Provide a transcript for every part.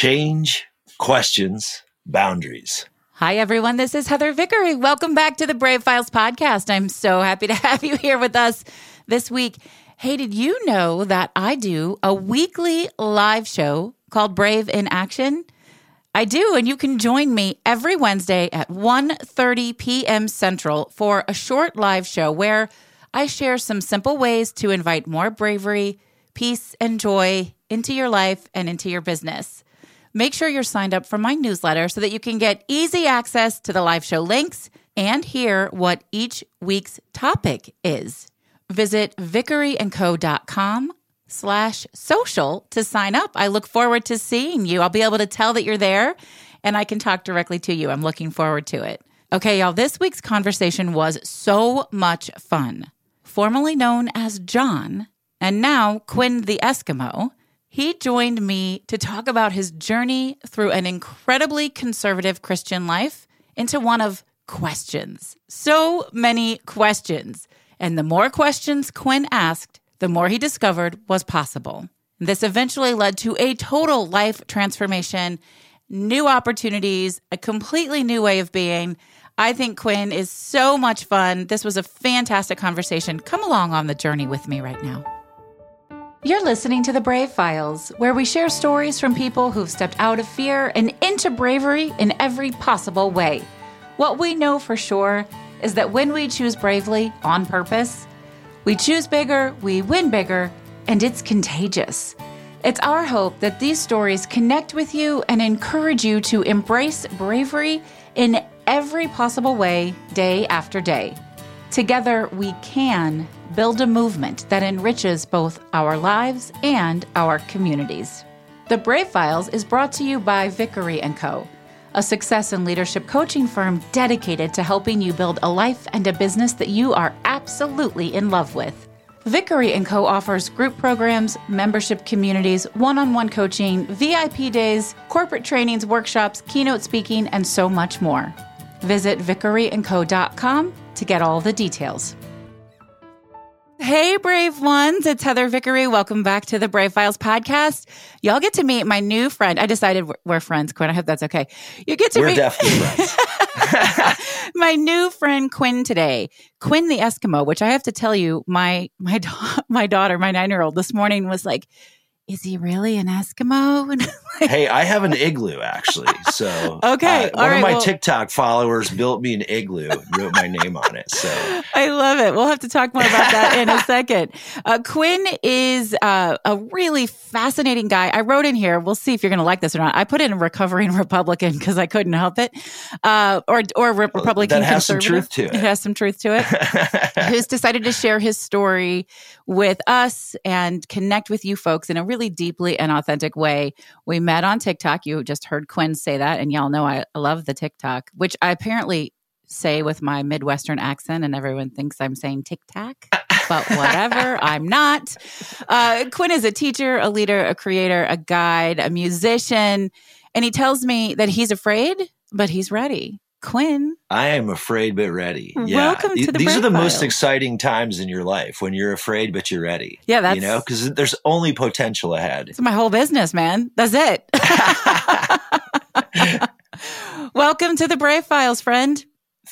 change, questions, boundaries. Hi, everyone. This is Heather Vickery. Welcome back to the Brave Files podcast. I'm so happy to have you here with us this week. Hey, did you know that I do a weekly live show called Brave in Action? I do, and you can join me every Wednesday at 1:30 p.m. Central for a short live show where I share some simple ways to invite more bravery, peace, and joy into your life and into your business. Make sure you're signed up for my newsletter so that you can get easy access to the live show links and hear what each week's topic is. Visit vickeryandco.com slash social to sign up. I look forward to seeing you. I'll be able to tell that you're there and I can talk directly to you. I'm looking forward to it. Okay, y'all, this week's conversation was so much fun. Formerly known as John, and now Quinn the Eskimo, he joined me to talk about his journey through an incredibly conservative Christian life into one of questions. So many questions. And the more questions Quinn asked, the more he discovered was possible. This eventually led to a total life transformation, new opportunities, a completely new way of being. I think Quinn is so much fun. This was a fantastic conversation. Come along on the journey with me right now. You're listening to The Brave Files, where we share stories from people who've stepped out of fear and into bravery in every possible way. What we know for sure is that when we choose bravely on purpose, we choose bigger, we win bigger, and it's contagious. It's our hope that these stories connect with you and encourage you to embrace bravery in every possible way, day after day. Together, we can build a movement that enriches both our lives and our communities. The Brave Files is brought to you by Vickery & Co., a success and leadership coaching firm dedicated to helping you build a life and a business that you are absolutely in love with. Vickery & Co. offers group programs, membership communities, one-on-one coaching, VIP days, corporate trainings, workshops, keynote speaking, and so much more. Visit vickeryandco.com to get all the details. Hey, brave ones. It's Heather Vickery. Welcome back to the Brave Files podcast. Y'all get to meet my new friend. I decided we're friends, Quinn. I hope that's okay. You get to We're meet definitely friends. my new friend Quinn today. Quinn the Eskimo, which I have to tell you, my my da- my daughter, my nine year old, this morning was like, "Is he really an Eskimo?" Like, hey, I have an igloo actually. So Okay, uh, one right, of my well- TikTok followers built me an igloo, and wrote my name on it. So I love it. We'll have to talk more about that in a second. Uh, Quinn is uh, a really fascinating guy. I wrote in here. We'll see if you're going to like this or not. I put in recovering Republican because I couldn't help it, uh, or or re- Republican. that has some truth to it. It has some truth to it. who's decided to share his story with us and connect with you folks in a really deeply and authentic way. We met on TikTok. You just heard Quinn say that, and y'all know I love the TikTok, which I apparently say with my Midwestern accent, and everyone thinks I'm saying tic tac. But whatever, I'm not. Uh, Quinn is a teacher, a leader, a creator, a guide, a musician, and he tells me that he's afraid, but he's ready. Quinn, I am afraid but ready. Yeah. Welcome to the These are the most exciting times in your life when you're afraid but you're ready. Yeah, that's- you know because there's only potential ahead. It's my whole business, man. That's it. Welcome to the Brave Files, friend.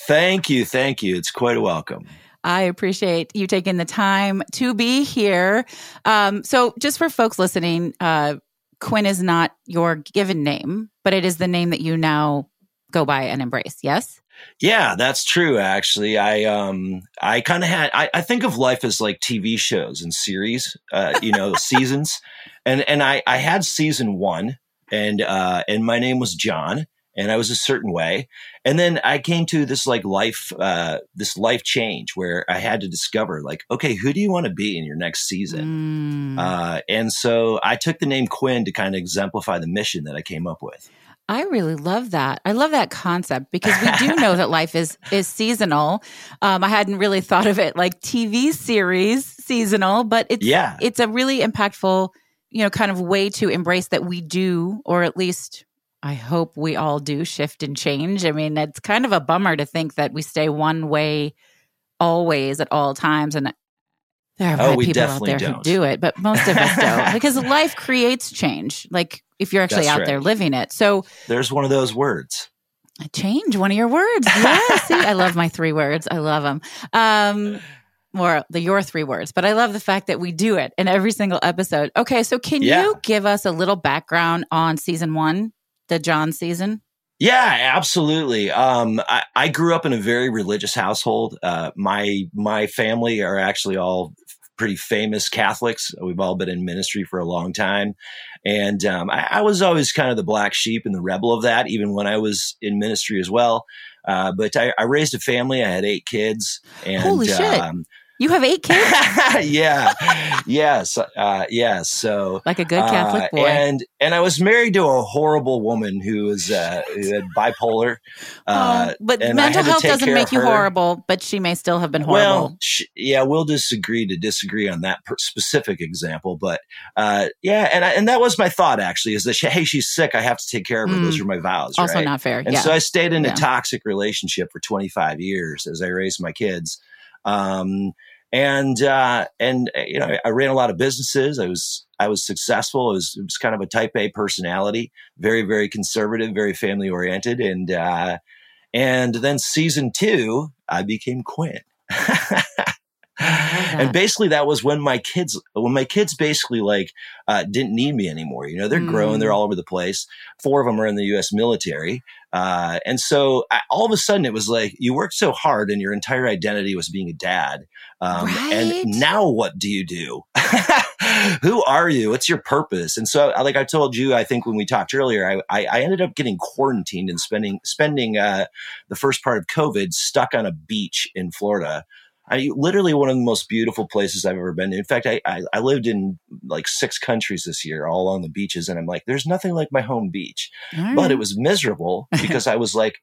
thank you, thank you. It's quite a welcome. I appreciate you taking the time to be here. Um, so, just for folks listening, uh, Quinn is not your given name, but it is the name that you now go by and embrace. Yes. Yeah, that's true. Actually, I um I kind of had I, I think of life as like TV shows and series, uh, you know, seasons, and and I I had season one, and uh and my name was John, and I was a certain way, and then I came to this like life uh this life change where I had to discover like okay, who do you want to be in your next season? Mm. Uh, and so I took the name Quinn to kind of exemplify the mission that I came up with. I really love that. I love that concept because we do know that life is is seasonal. Um, I hadn't really thought of it like TV series seasonal, but it's Yeah. it's a really impactful, you know, kind of way to embrace that we do, or at least I hope we all do shift and change. I mean, it's kind of a bummer to think that we stay one way always at all times, and there are Oh, people out there who don't. do it, but most of us don't because life creates change. Like if you're actually That's out right. there living it. So There's one of those words. change one of your words. Yeah, see, I love my three words. I love them. Um, more the your three words, but I love the fact that we do it in every single episode. Okay, so can Yeah. you give us a little background on season one, the John season? Yeah, absolutely. Um, I, I grew up in a very religious household. Uh, my my family are actually all pretty famous Catholics. We've all been in ministry for a long time, and um, I, I was always kind of the black sheep and the rebel of that, even when I was in ministry as well. Uh, but I, I raised a family. I had eight kids, and Holy shit. Um, You have eight kids, yeah, yes, uh, yes. So like a good Catholic uh, boy. And and I was married to a horrible woman who was uh, who had bipolar. Uh, Oh, but mental health doesn't make you horrible, but she may still have been horrible. Well, sh- yeah, we'll disagree to disagree on that per- specific example, but uh, yeah, and I, and that was my thought actually is that she, hey, she's sick, I have to take care of her. Mm. Those are my vows. also right? not fair. And yeah. so I stayed in Yeah. a toxic relationship for 25 years as I raised my kids. Um, and, uh, and, uh, you know, I, ran a lot of businesses. I was, I was successful. I was, it was kind of a type A personality, very, very conservative, very family oriented. And, uh, and then season two, I became Quinn. and basically that was when my kids when my kids basically like uh, didn't need me anymore you know they're growing Mm. they're all over the place four of them are in the us military uh, and so I, all of a sudden it was like you worked so hard and your entire identity was being a dad um, Right. and now what do you do who are you what's your purpose and so like i told you i think when we talked earlier i, I, I ended up getting quarantined and spending spending uh, the first part of covid stuck on a beach in florida I literally one of the most beautiful places I've ever been. In fact, I, I I lived in like six countries this year, all along the beaches, and I'm like, there's nothing like my home beach. All But it was miserable because I was like,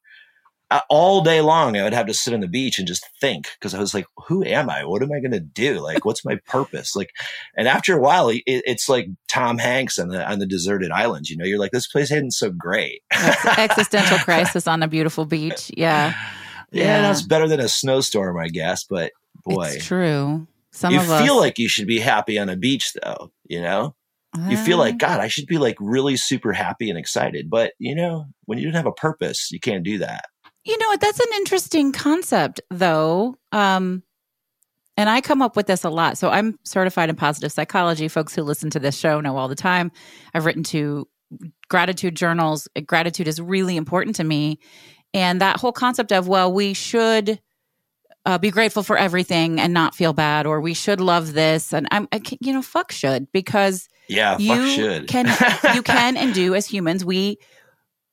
all day long I would have to sit on the beach and just think because I was like, who am I? What am I going to do? Like, what's my purpose? Like, and after a while, it, it's like Tom Hanks on the on the deserted island. You know, you're like, this place isn't so great. existential crisis on a beautiful beach. Yeah, yeah, Yeah. that's better than a snowstorm, I guess. But boy, it's true. Some you feel us, like you should be happy on a beach though you know you feel like uh-huh. god i should be like really super happy and excited but you know when you don't have a purpose you can't do that You know what? That's an interesting concept, though. Um, and I come up with this a lot. So I'm certified in positive psychology. Folks who listen two this show know all the time. I've written to gratitude journals. Gratitude is really important to me. And that whole concept of, well, we should uh, be grateful for everything and not feel bad, or we should love this. And I'm, I can, you know, fuck should because yeah you fuck should can you can and do as humans we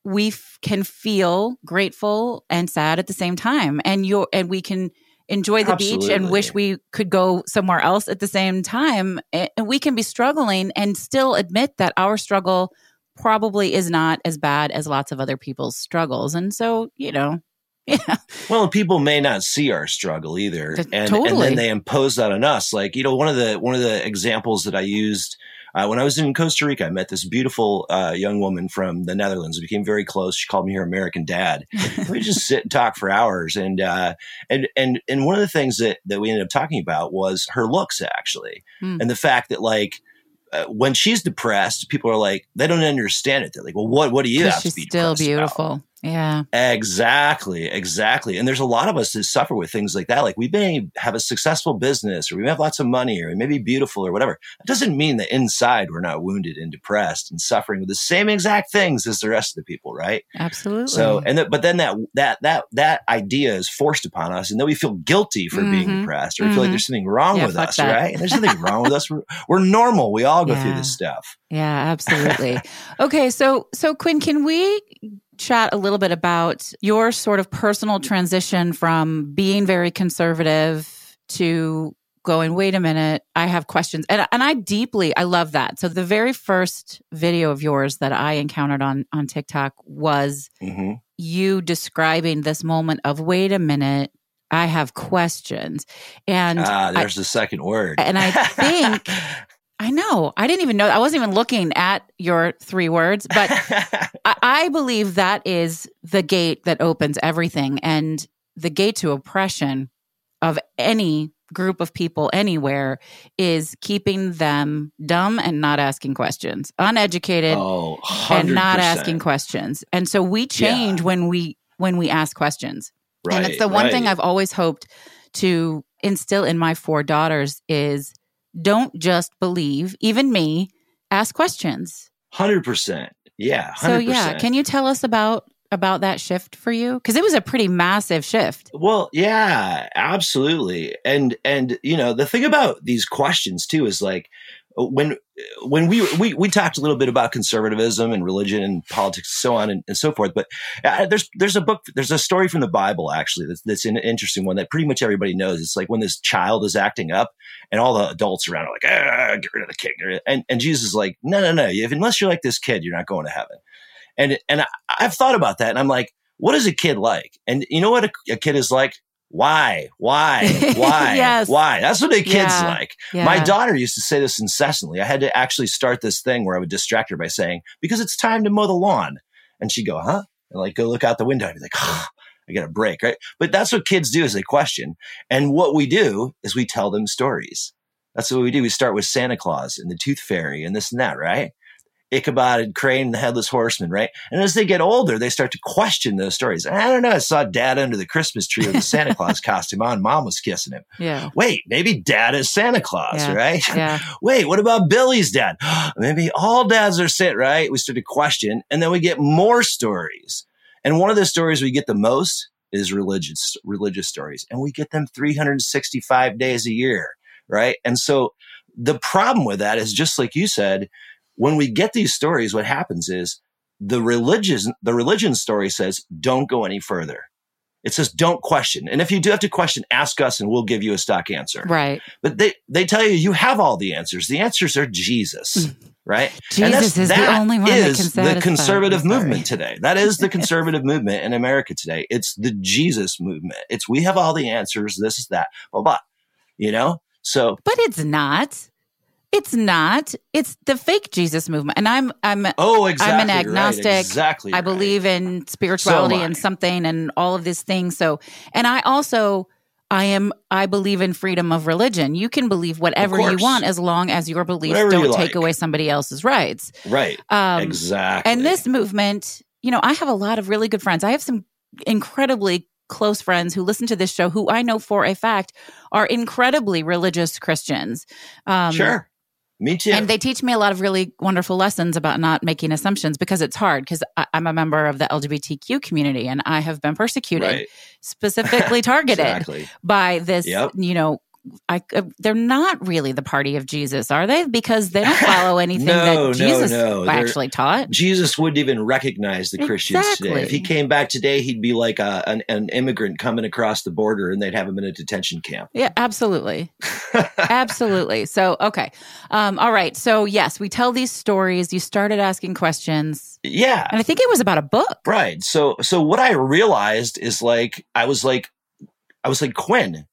we f- can feel grateful and sad at the same time and you and we can enjoy the beach and wish we could go somewhere else at the same time and we can be struggling and still admit that our struggle probably is not as bad as lots of other people's struggles and so you know yeah. Well people may not see our struggle either Th- and, and then they impose that on us like you know one of the one of the examples that i used uh, when I was in Costa Rica, I met this beautiful uh, young woman from the Netherlands. We became very close. She called me her American dad. we just sit and talk for hours, and uh, and and and one of the things that that we ended up talking about was her looks, actually, Hmm. and the fact that like. Uh, when she's depressed, people are like, they don't understand it. They're like, well, what, what do you have she's to be still beautiful. about? Yeah Exactly, exactly. And there's a lot of us that suffer with things like that. Like we may have a successful business or we may have lots of money or we may be beautiful or whatever. It doesn't mean that inside we're not wounded and depressed and suffering with the same exact things as the rest of the people, right? absolutely So, and th- but then that that that that idea is forced upon us, and then we feel guilty for being Mhm. depressed, or we feel like Mhm. there's something wrong Yeah, with us, that. right? And there's nothing wrong with us. We're, we're normal. We all go through this stuff. Yeah, absolutely. okay, so so Quinn, can we chat a little bit about your sort of personal transition from being very conservative to going, wait a minute, I have questions. And and I deeply I love that. So the very first video of yours that I encountered on on TikTok was hmm you describing this moment of wait a minute, I have questions. And Ah, I- there's the second word. and I think I know. I didn't even know. I wasn't even looking at your three words, but I, I believe that is the gate that opens everything and the gate to oppression of any group of people anywhere is keeping them dumb and not asking questions, uneducated Oh, and not asking questions. And so we change Yeah. when we when we ask questions. Right, and it's the one thing. I've always hoped to instill in my four daughters is don't just believe, even me, ask questions. Hundred percent. Yeah. 100%. So yeah, can you tell us about about that shift for you? Because it was a pretty massive shift. Well, yeah, absolutely. And and you know, the thing about these questions too is like when when we we we talked a little bit about conservatism and religion and politics and so on and, and so forth but uh, there's there's a book there's a story from the bible actually that's, that's an interesting one that pretty much everybody knows. It's like when this child is acting up and all the adults around are like get rid of the kid get rid of-" and and jesus is like no no no if, unless you're like this kid you're not going to heaven. And and I, i've thought about that and i'm like what is a kid like? And you know what a, a kid is like why why why Yes. why that's what a kid's Yeah. like Yeah. my daughter used to say this incessantly. I had to actually start this thing where I would distract her by saying, because it's time to mow the lawn. And she'd go, huh? And like go look out the window and be like, I got a break, right? But that's what kids do is they question. And what we do is we tell them stories. That's what we do. We start with Santa Claus and the Tooth Fairy and this and that, right? Ichabod and Crane and the Headless Horseman, right? And as they get older, they start to question those stories. And I don't know. I saw dad under the Christmas tree with the Santa Claus costume on. Mom was kissing him. yeah. Wait, maybe dad is Santa Claus, Yeah. right? Yeah. Wait, what about Billy's dad? maybe all dads are Santa, right? We start to question, and then we get more stories. And one of the stories we get the most is religious religious stories, and we get them 365 days a year, right? And so the problem with that is just like you said, when we get these stories, what happens is the religious the religion story says don't go any further. It says don't question, and if you do have to question, ask us, and we'll give you a stock answer. Right. But they they tell you you have all the answers. The answers are Jesus, right? And Mm. that's- Jesus is the only one that is can the conservative movement today. That is the conservative movement in America today. It's the Jesus movement. It's we have all the answers. This is that. Blah blah. You know. So But it's not. It's not. It's the fake Jesus movement. And I'm I'm oh, exactly. I'm an right, agnostic. exactly. I right. believe in spirituality So and something and all of these things. So, and I also, I am, I believe in freedom of religion. You can believe whatever you want as long as your beliefs Whatever don't you take like. away somebody else's rights. right. Um, exactly. and this movement, you know, I have a lot of really good friends. I have some incredibly close friends who listen to this show who I know for a fact are incredibly religious Christians. Um, sure. Me too. and they teach me a lot of really wonderful lessons about not making assumptions because it's hard because I'm a member of the LGBTQ community and I have been persecuted, right. specifically targeted Exactly. by this, Yep. you know. I, uh, they're not really the party of Jesus, are they? Because they don't follow anything No, no, that Jesus no. They're- actually taught. Jesus wouldn't even recognize the Christians today. If he came back today, he'd be like a, an, an immigrant coming across the border and they'd have him in a detention camp. Yeah, absolutely. absolutely. So, okay. Um, all right. So, yes, we tell these stories. You started asking questions, yeah. and I think it was about a book. Right. So, so what I realized is like, I was like, I was like, Quinn,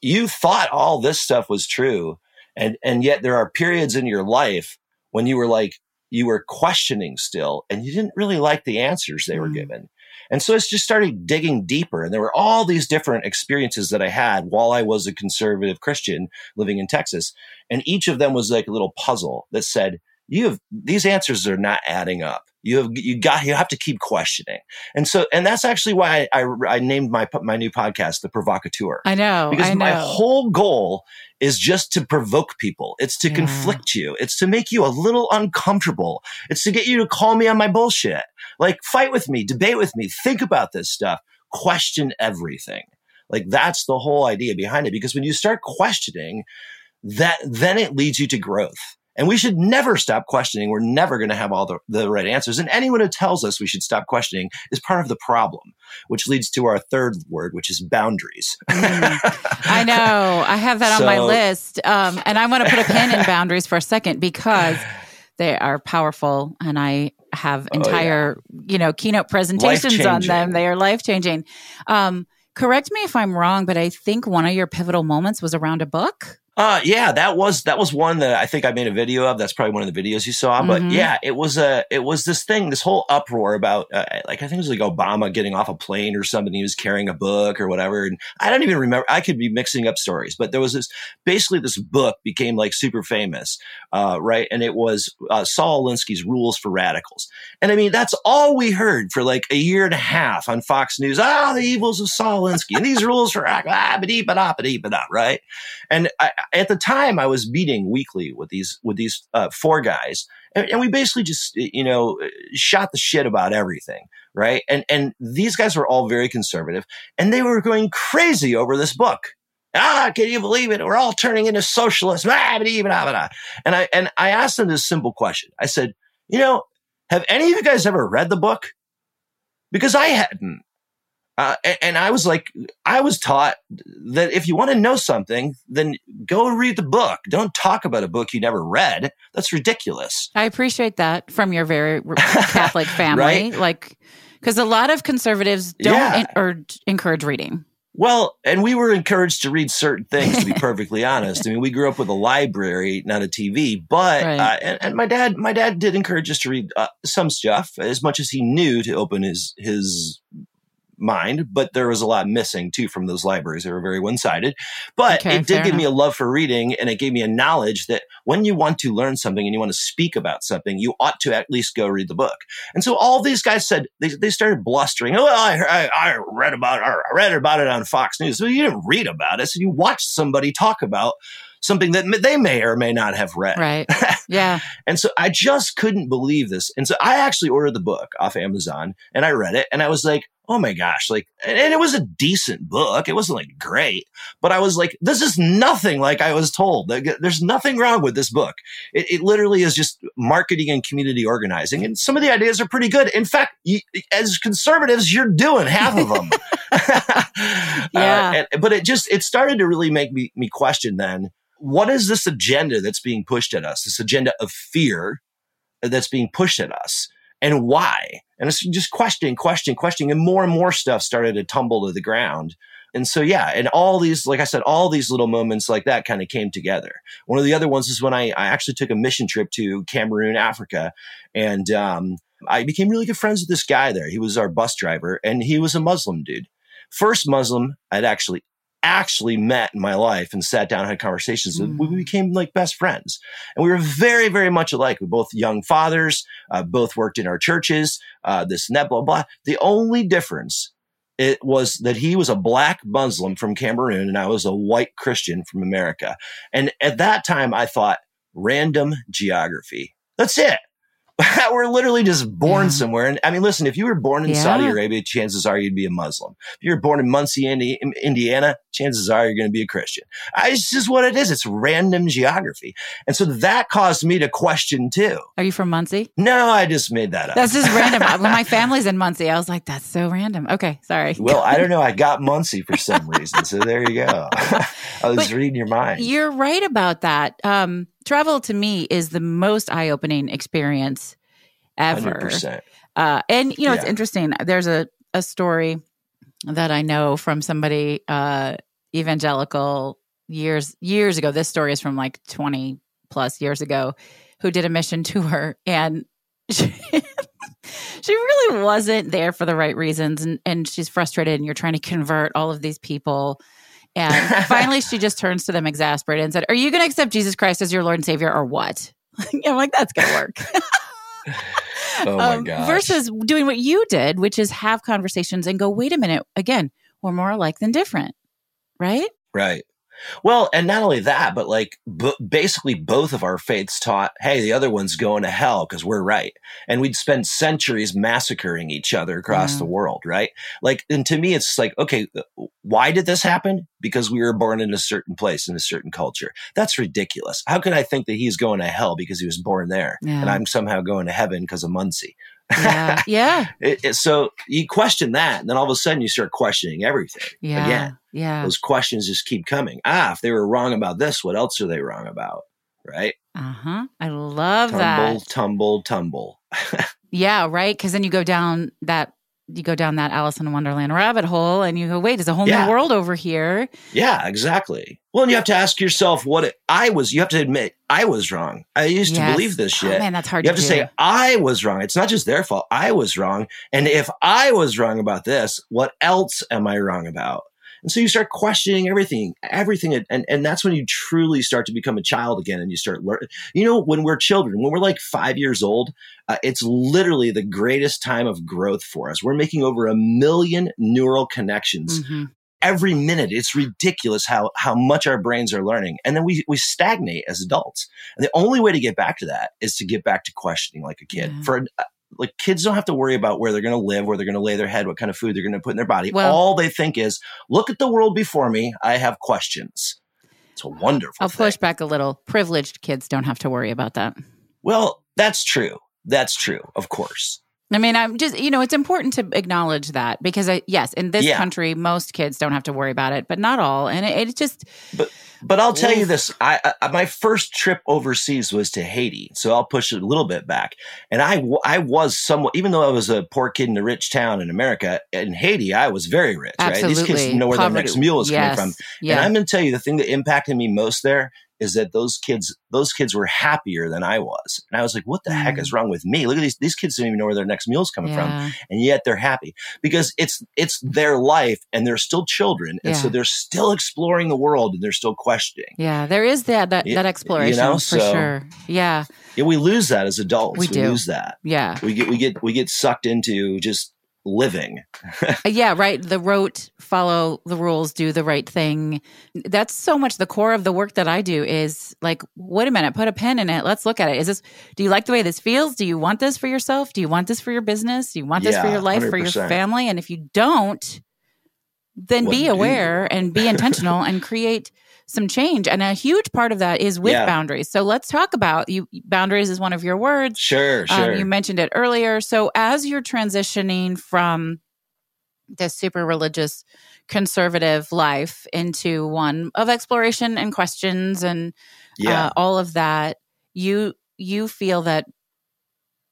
you thought all this stuff was true. And, and yet there are periods in your life when you were like, you were questioning still and you didn't really like the answers they were Mm. given. And so it's just started digging deeper. And there were all these different experiences that I had while I was a conservative Christian living in Texas. And each of them was like a little puzzle that said, you have these answers are not adding up. You have you got you have to keep questioning, and so and that's actually why I I, I named my my new podcast the Provocateur I know. because I know. my whole goal is just to provoke people. It's to Yeah. conflict you. It's to make you a little uncomfortable. It's to get you to call me on my bullshit. Like fight with me, debate with me, think about this stuff, question everything. Like that's the whole idea behind it. Because when you start questioning, that then it leads you to growth. And we should never stop questioning. We're never going to have all the, the right answers. And anyone who tells us we should stop questioning is part of the problem, which leads to our third word, which is boundaries. I know. I have that on my list. Um, and I want to put a pin in boundaries for a second because they are powerful and I have Oh, yeah. entire, you know, keynote presentations on them. They are life changing. Um, correct me if I'm wrong, but I think one of your pivotal moments was around a book. Uh yeah, that was that was one that I think I made a video of. That's probably one of the videos you saw. But Mhm. yeah, it was a it was this thing, this whole uproar about uh, like I think it was like Obama getting off a plane or something. He was carrying a book or whatever, and I don't even remember. I could be mixing up stories, but there was this basically this book became like super famous, uh, right? And it was uh, Saul Alinsky's Rules for Radicals, and I mean that's all we heard for like a year and a half on Fox News. Ah, the evils of Saul Alinsky and these rules for radicals, ah, ba-dee, ba-da, ba-dee, ba-da, right? And I, at the time, I was meeting weekly with these with these uh, four guys, and, and we basically just you know shot the shit about everything, right? And and these guys were all very conservative, and they were going crazy over this book. Ah, can you believe it? We're all turning into socialists. Ah. And I and I asked them this simple question. I said, you know, have any of you guys ever read the book? Because I hadn't. Uh, and, and I was like, I was taught that if you want to know something, then go read the book. Don't talk about a book you never read. That's ridiculous. I appreciate that from your very Catholic family. Right? Like, because a lot of conservatives don't Yeah. en- or encourage reading. Well, and we were encouraged to read certain things, to be perfectly honest. I mean, we grew up with a library, not a TV, but, Right. uh, and, and my dad, my dad did encourage us to read uh, some stuff as much as he knew to open his, his mind, but there was a lot missing too from those libraries. They were very one sided, but Okay, it did give me a love for reading and it gave me a knowledge that when you want to learn something and you want to speak about something, you ought to at least go read the book. And so all these guys said, they, they started blustering. Oh, I, I, I read about it, I read about it on Fox News. Well, you didn't read about it. So you watched somebody talk about something that they may or may not have read. Right. Yeah. And so I just couldn't believe this. And so I actually ordered the book off Amazon and I read it and I was like, oh my gosh, like, and it was a decent book. It wasn't like great, but I was like, this is nothing like I was told. There's nothing wrong with this book. It, it literally is just marketing and community organizing. And some of the ideas are pretty good. In fact, you, as conservatives, you're doing half of them. Uh, yeah. and, but it just, it started to really make me, me question then, what is this agenda that's being pushed at us? This agenda of fear uh, that's being pushed at us and why? And it's just questioning, questioning, questioning, and more and more stuff started to tumble to the ground. And so, yeah, and all these, like I said, all these little moments like that kind of came together. One of the other ones is when I, I actually took a mission trip to Cameroon, Africa, and um, I became really good friends with this guy there. He was our bus driver, and he was a Muslim dude. First Muslim I'd actually actually met in my life and sat down and had conversations with. We Mm. became like best friends, and we were very, very much alike. We were both young fathers, uh, both worked in our churches, uh, this and that, blah blah. The only difference it was that he was a black Muslim from Cameroon and I was a white Christian from America. And at that time, I thought random geography. That's it. We're literally just born Yeah. somewhere. And I mean, listen, if you were born in Yeah. Saudi Arabia, chances are you'd be a Muslim. If you were born in Muncie, Indi- Indiana, chances are you're going to be a Christian. Uh, It's just what it is. It's random geography. And so that caused me to question too. Are you from Muncie? No, I just made that up. That's just random. when my family's in Muncie, I was like, that's so random. Okay. Sorry. Well, I don't know. I got Muncie for some reason. So there you go. I was But reading your mind. You're right about that. Um, travel to me is the most eye opening experience ever. 100%. Uh, and you know, it's interesting. There's a, a story that I know from somebody uh, evangelical years years ago. This story is from like 20 plus years ago, who did a mission tour and she, she really wasn't there for the right reasons, and and she's frustrated, and you're trying to convert all of these people. And finally, she just turns to them exasperated and said, Are you going to accept Jesus Christ as your Lord and Savior or what? I'm like, That's going to work. Oh my Um, gosh. versus doing what you did, which is have conversations and go, wait a minute, again, we're more alike than different, right? Right. Well, and not only that, but like b- basically both of our faiths taught, hey, the other one's going to hell because we're right. And we'd spend centuries massacring each other across Yeah. the mm. world, right? Like, and to me, it's like, okay, uh, why did this happen? Because we were born in a certain place, in a certain culture. That's ridiculous. How can I think that he's going to hell because he was born there Yeah. and I'm somehow going to heaven because of Muncie? Yeah. yeah. It, it, so you question that, and then all of a sudden you start questioning everything Yeah. again. Yeah. Those questions just keep coming. Ah, if they were wrong about this, what else are they wrong about? Right? Uh huh. I love Tumble, that. tumble, tumble. Tumble. yeah. Right. Cause then you go down that you go down that Alice in Wonderland rabbit hole and you go, wait, there's a whole Yeah. new world over here. Yeah, exactly. Well, and you have to ask yourself what it, I was. You have to admit I was wrong. I used Yes. to believe this Oh, shit. man, that's hard you have to say I was wrong. It's not just their fault. I was wrong. And if I was wrong about this, what else am I wrong about? And so you start questioning everything, everything, and and that's when you truly start to become a child again, and you start learning. You know, when we're children, when we're like five years old, uh, it's literally the greatest time of growth for us. We're making over a million neural connections Mhm. every minute. It's ridiculous how how much our brains are learning, and then we we stagnate as adults. And the only way to get back to that is to get back to questioning like a kid. Yeah. For uh, like kids don't have to worry about where they're going to live, where they're going to lay their head, what kind of food they're going to put in their body. Well- All they think is, look at the world before me. I have questions. It's a wonderful. I'll thing. push back a little. Privileged kids don't have to worry about that. Well, that's true. That's true. Of course. I mean, I'm just, you know, it's important to acknowledge that because, I, yes, in this Yeah. country, most kids don't have to worry about it, but not all. And it, it's just, But but I'll tell you this: I, I my first trip overseas was to Haiti, so I'll push it a little bit back. And I, I was somewhat, even though I was a poor kid in a rich town in America, in Haiti I was very rich. Right? These kids absolutely. know where Poverty- their next meal is yes, coming from. Yeah. And I'm going to tell you the thing that impacted me most there is that those kids those kids were happier than I was, and I was like, what the heck Mm. is wrong with me? Look at these these kids don't even know where their next meal's coming from. And yet they're happy because it's it's their life and they're still children. And so they're still exploring the world and they're still questioning. Yeah, there is that that, that you exploration know, for so- sure. Yeah, yeah we lose that as adults. We do. lose that. Yeah, we get we get we get sucked into just living Uh, yeah. Right. The rote, follow the rules, do the right thing. That's so much the core of the work that I do. Is like, wait a minute, put a pin in it. Let's look at it. Is this? Do you like the way this feels? Do you want this for yourself? Do you want this for your business? Do you want this for your life, for your family? And if you don't, then What be aware and be intentional and create some change. And a huge part of that is with Yeah. boundaries. So let's talk about you. Boundaries is one of your words. sure sure Um, you mentioned it earlier. So, as you're transitioning from this super religious conservative life into one of exploration and questions and yeah uh, all of that, you you feel that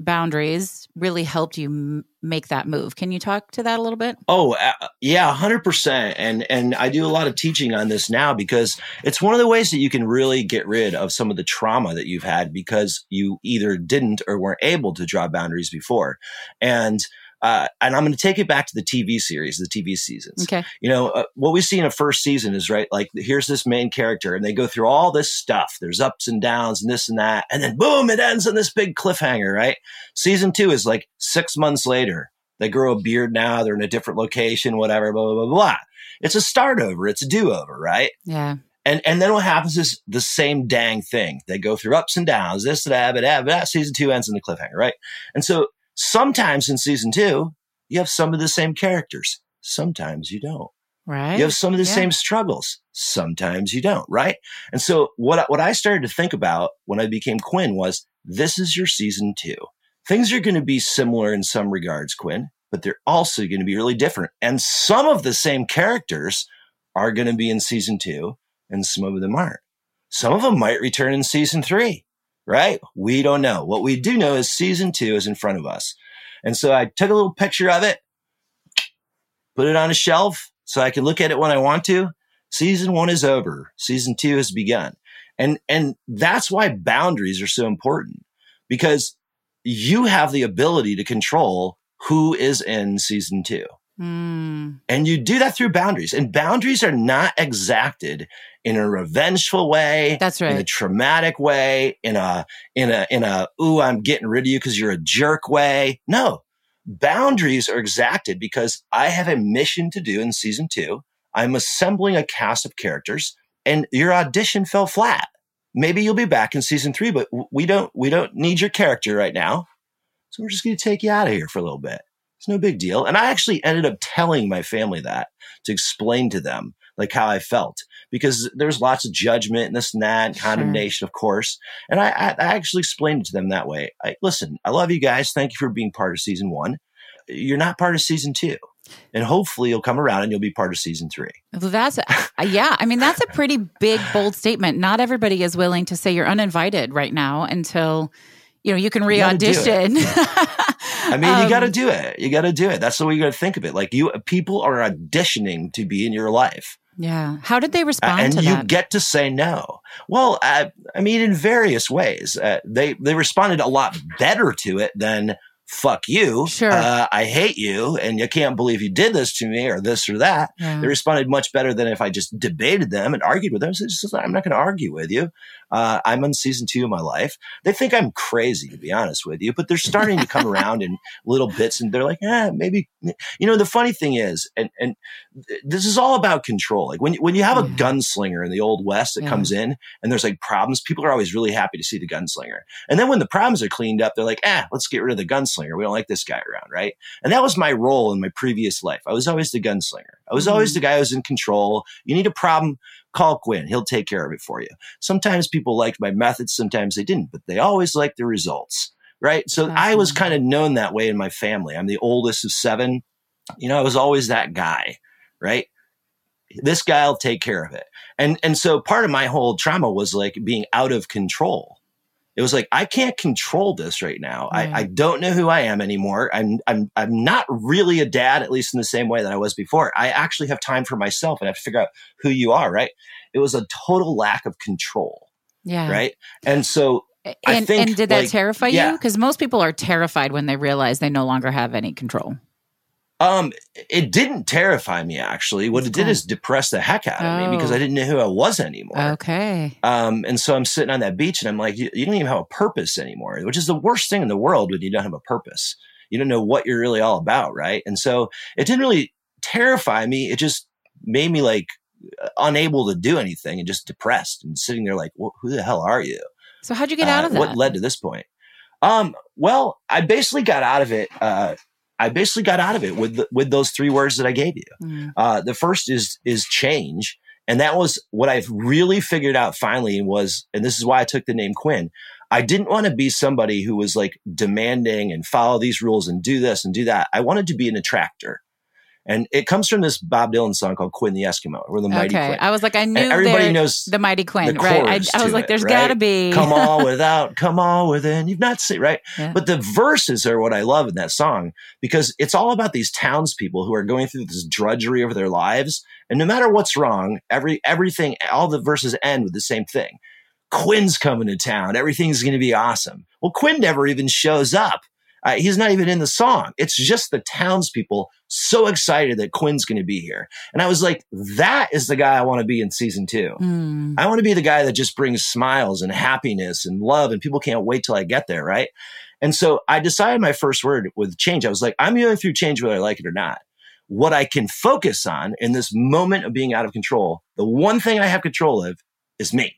boundaries really helped you make that move. Can you talk to that a little bit? Oh uh, yeah, hundred percent. And and I do a lot of teaching on this now because it's one of the ways that you can really get rid of some of the trauma that you've had because you either didn't or weren't able to draw boundaries before. And uh, and I'm going to take it back to the TV series, the TV seasons. Okay. You know, uh, what we see in a first season is right, like here's this main character, and they go through all this stuff. There's ups and downs and this and that, and then boom, it ends on this big cliffhanger, right? Season two is like six months later. They grow a beard now. They're in a different location, whatever, blah, blah, blah, blah. It's a start over. It's a do over, right? Yeah. And and then what happens is the same dang thing. They go through ups and downs, this, that, that, but that. Season two ends in the cliffhanger, right? And so sometimes in season two, you have some of the same characters. Sometimes you don't. Right. You have some of the Yeah. same struggles. Sometimes you don't, right? And so what I- what I started to think about when I became Quinn was this is your season 2. Things are going to be similar in some regards, Quinn, but they're also going to be really different. And some of the same characters are going to be in season 2 and some of them aren't. Some of them might return in season 3, right? We don't know. What we do know is season 2 is in front of us. And so I took a little picture of it put it on a shelf so I can look at it when I want to. Season one is over. Season two has begun. And, and that's why boundaries are so important because you have the ability to control who is in season two. Mm, And you do that through boundaries. And boundaries are not exacted in a revengeful way, that's right. in a traumatic way, in a in a in a ooh, I'm getting rid of you because you're a jerk way. No. Boundaries are exacted because I have a mission to do in season two. I'm assembling a cast of characters, and your audition fell flat. Maybe you'll be back in season three, but we don't we don't need your character right now. So we're just gonna take you out of here for a little bit. It's no big deal. And I actually ended up telling my family that to explain to them like how I felt because there's lots of judgment and this and that, and Sure. condemnation, of course. And I, I, I actually explained it to them that way. I, listen, I love you guys. Thank you for being part of season one. You're not part of season two. And hopefully you'll come around and you'll be part of season three. Well, that's yeah. I mean, that's a pretty big, bold statement. Not everybody is willing to say you're uninvited right now until you know you can You gotta do re-audition. I mean, you Um, got to do it. You got to do it. That's the way you got to think of it. Like you, people are auditioning to be in your life. Yeah. How did they respond? Uh, and you that? get to say no. Well, uh, I mean, in various ways, uh, they they responded a lot better to it than "fuck you," Sure. uh, "I hate you," and "you can't believe you did this to me," or this or that. Yeah. They responded much better than if I just debated them and argued with them. So just, I'm not going to argue with you. Uh, I'm on season two of my life. They think I'm crazy, to be honest with you, but they're starting to come around in little bits, and they're like, eh, maybe. You know, the funny thing is, and and this is all about control. Like when you- when you have a gunslinger in the old west that Yeah. comes in, and there's like problems, people are always really happy to see the gunslinger. And then when the problems are cleaned up, they're like, ah, let's get rid of the gunslinger. We don't like this guy around, right? And that was my role in my previous life. I was always the gunslinger. I was always Mhm. the guy who was in control. You need a problem, call Quinn. He'll take care of it for you. Sometimes people liked my methods, sometimes they didn't, but they always liked the results, right? So I was kind of known that way in my family. I'm the oldest of seven. You know, I was always that guy, right? This guy will take care of it. And and so part of my whole trauma was like being out of control. It was like I can't control this right now. Right. I, mm. I don't know who I am anymore. I'm I'm I'm not really a dad, at least in the same way that I was before. I actually have time for myself and I have to figure out who you are, right? It was a total lack of control, yeah. right? And so And, I think, and did that like, terrify you? Because most people are terrified when they realize they no longer have any control. Um, it didn't terrify me actually. What it did cool. is depress the heck out of me because Oh. I didn't know who I was anymore. Okay. Um, and so I'm sitting on that beach and I'm like, you, you don't even have a purpose anymore, which is the worst thing in the world when you don't have a purpose. You don't know what you're really all about, right? And so it didn't really terrify me. It just made me like unable to do anything and just depressed and sitting there like, well, who the hell are you? So how'd you get out Uh, of that? What led to this point? Um, well, I basically got out of it. Uh, I basically got out of it with the, with those three words that I gave you. Mm. Uh, the first is is change, and that was what I've really figured out finally was, and this is why I took the name Quinn. I didn't want to be somebody who was like demanding and follow these rules and do this and do that. I wanted to be an attractor. And it comes from this Bob Dylan song called Quinn the Eskimo or the Mighty Okay. Quinn. I was like, I knew And everybody knows the Mighty Quinn, the right? I, I was like, it, there's right? got to be. come all without, come all within. You've not seen, right? Yeah. But the verses are what I love in that song because it's all about these townspeople who are going through this drudgery of their lives. And no matter what's wrong, every everything, all the verses end with the same thing. Quinn's coming to town. Everything's going to be awesome. Well, Quinn never even shows up. Uh, he's not even in the song. It's just the townspeople so excited that Quinn's going to be here. And I was like, that is the guy I want to be in season two. Mm. I want to be the guy that just brings smiles and happiness and love, and people can't wait till I get there, right? And so I decided my first word with change. I was like, I'm going through change whether I like it or not. What I can focus on in this moment of being out of control, the one thing I have control of is me.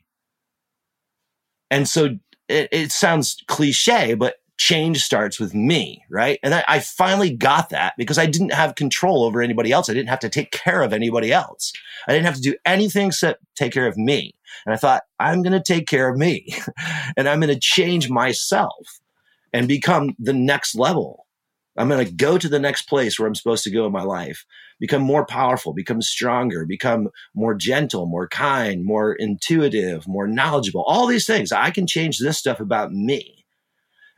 And so it, it sounds cliche, but change starts with me, right? And I, I finally got that because I didn't have control over anybody else. I didn't have to take care of anybody else. I didn't have to do anything except take care of me. And I thought, I'm going to take care of me and I'm going to change myself and become the next level. I'm going to go to the next place where I'm supposed to go in my life, become more powerful, become stronger, become more gentle, more kind, more intuitive, more knowledgeable, all these things. I can change this stuff about me.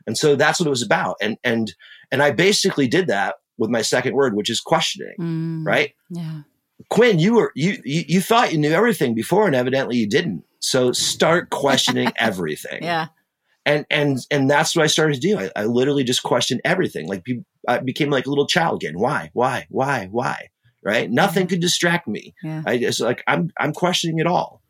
And so that's what it was about. And, and, and I basically did that with my second word, which is questioning, Mm. right? Yeah. Quinn, you were you, you you thought you knew everything before, and evidently you didn't. So start questioning everything. Yeah. And and and that's what I started to do. I, I literally just questioned everything. Like be, I became like a little child again. Why? Why? Why? Why? Right? Nothing Mhm. could distract me. Yeah. I just like I'm I'm questioning it all.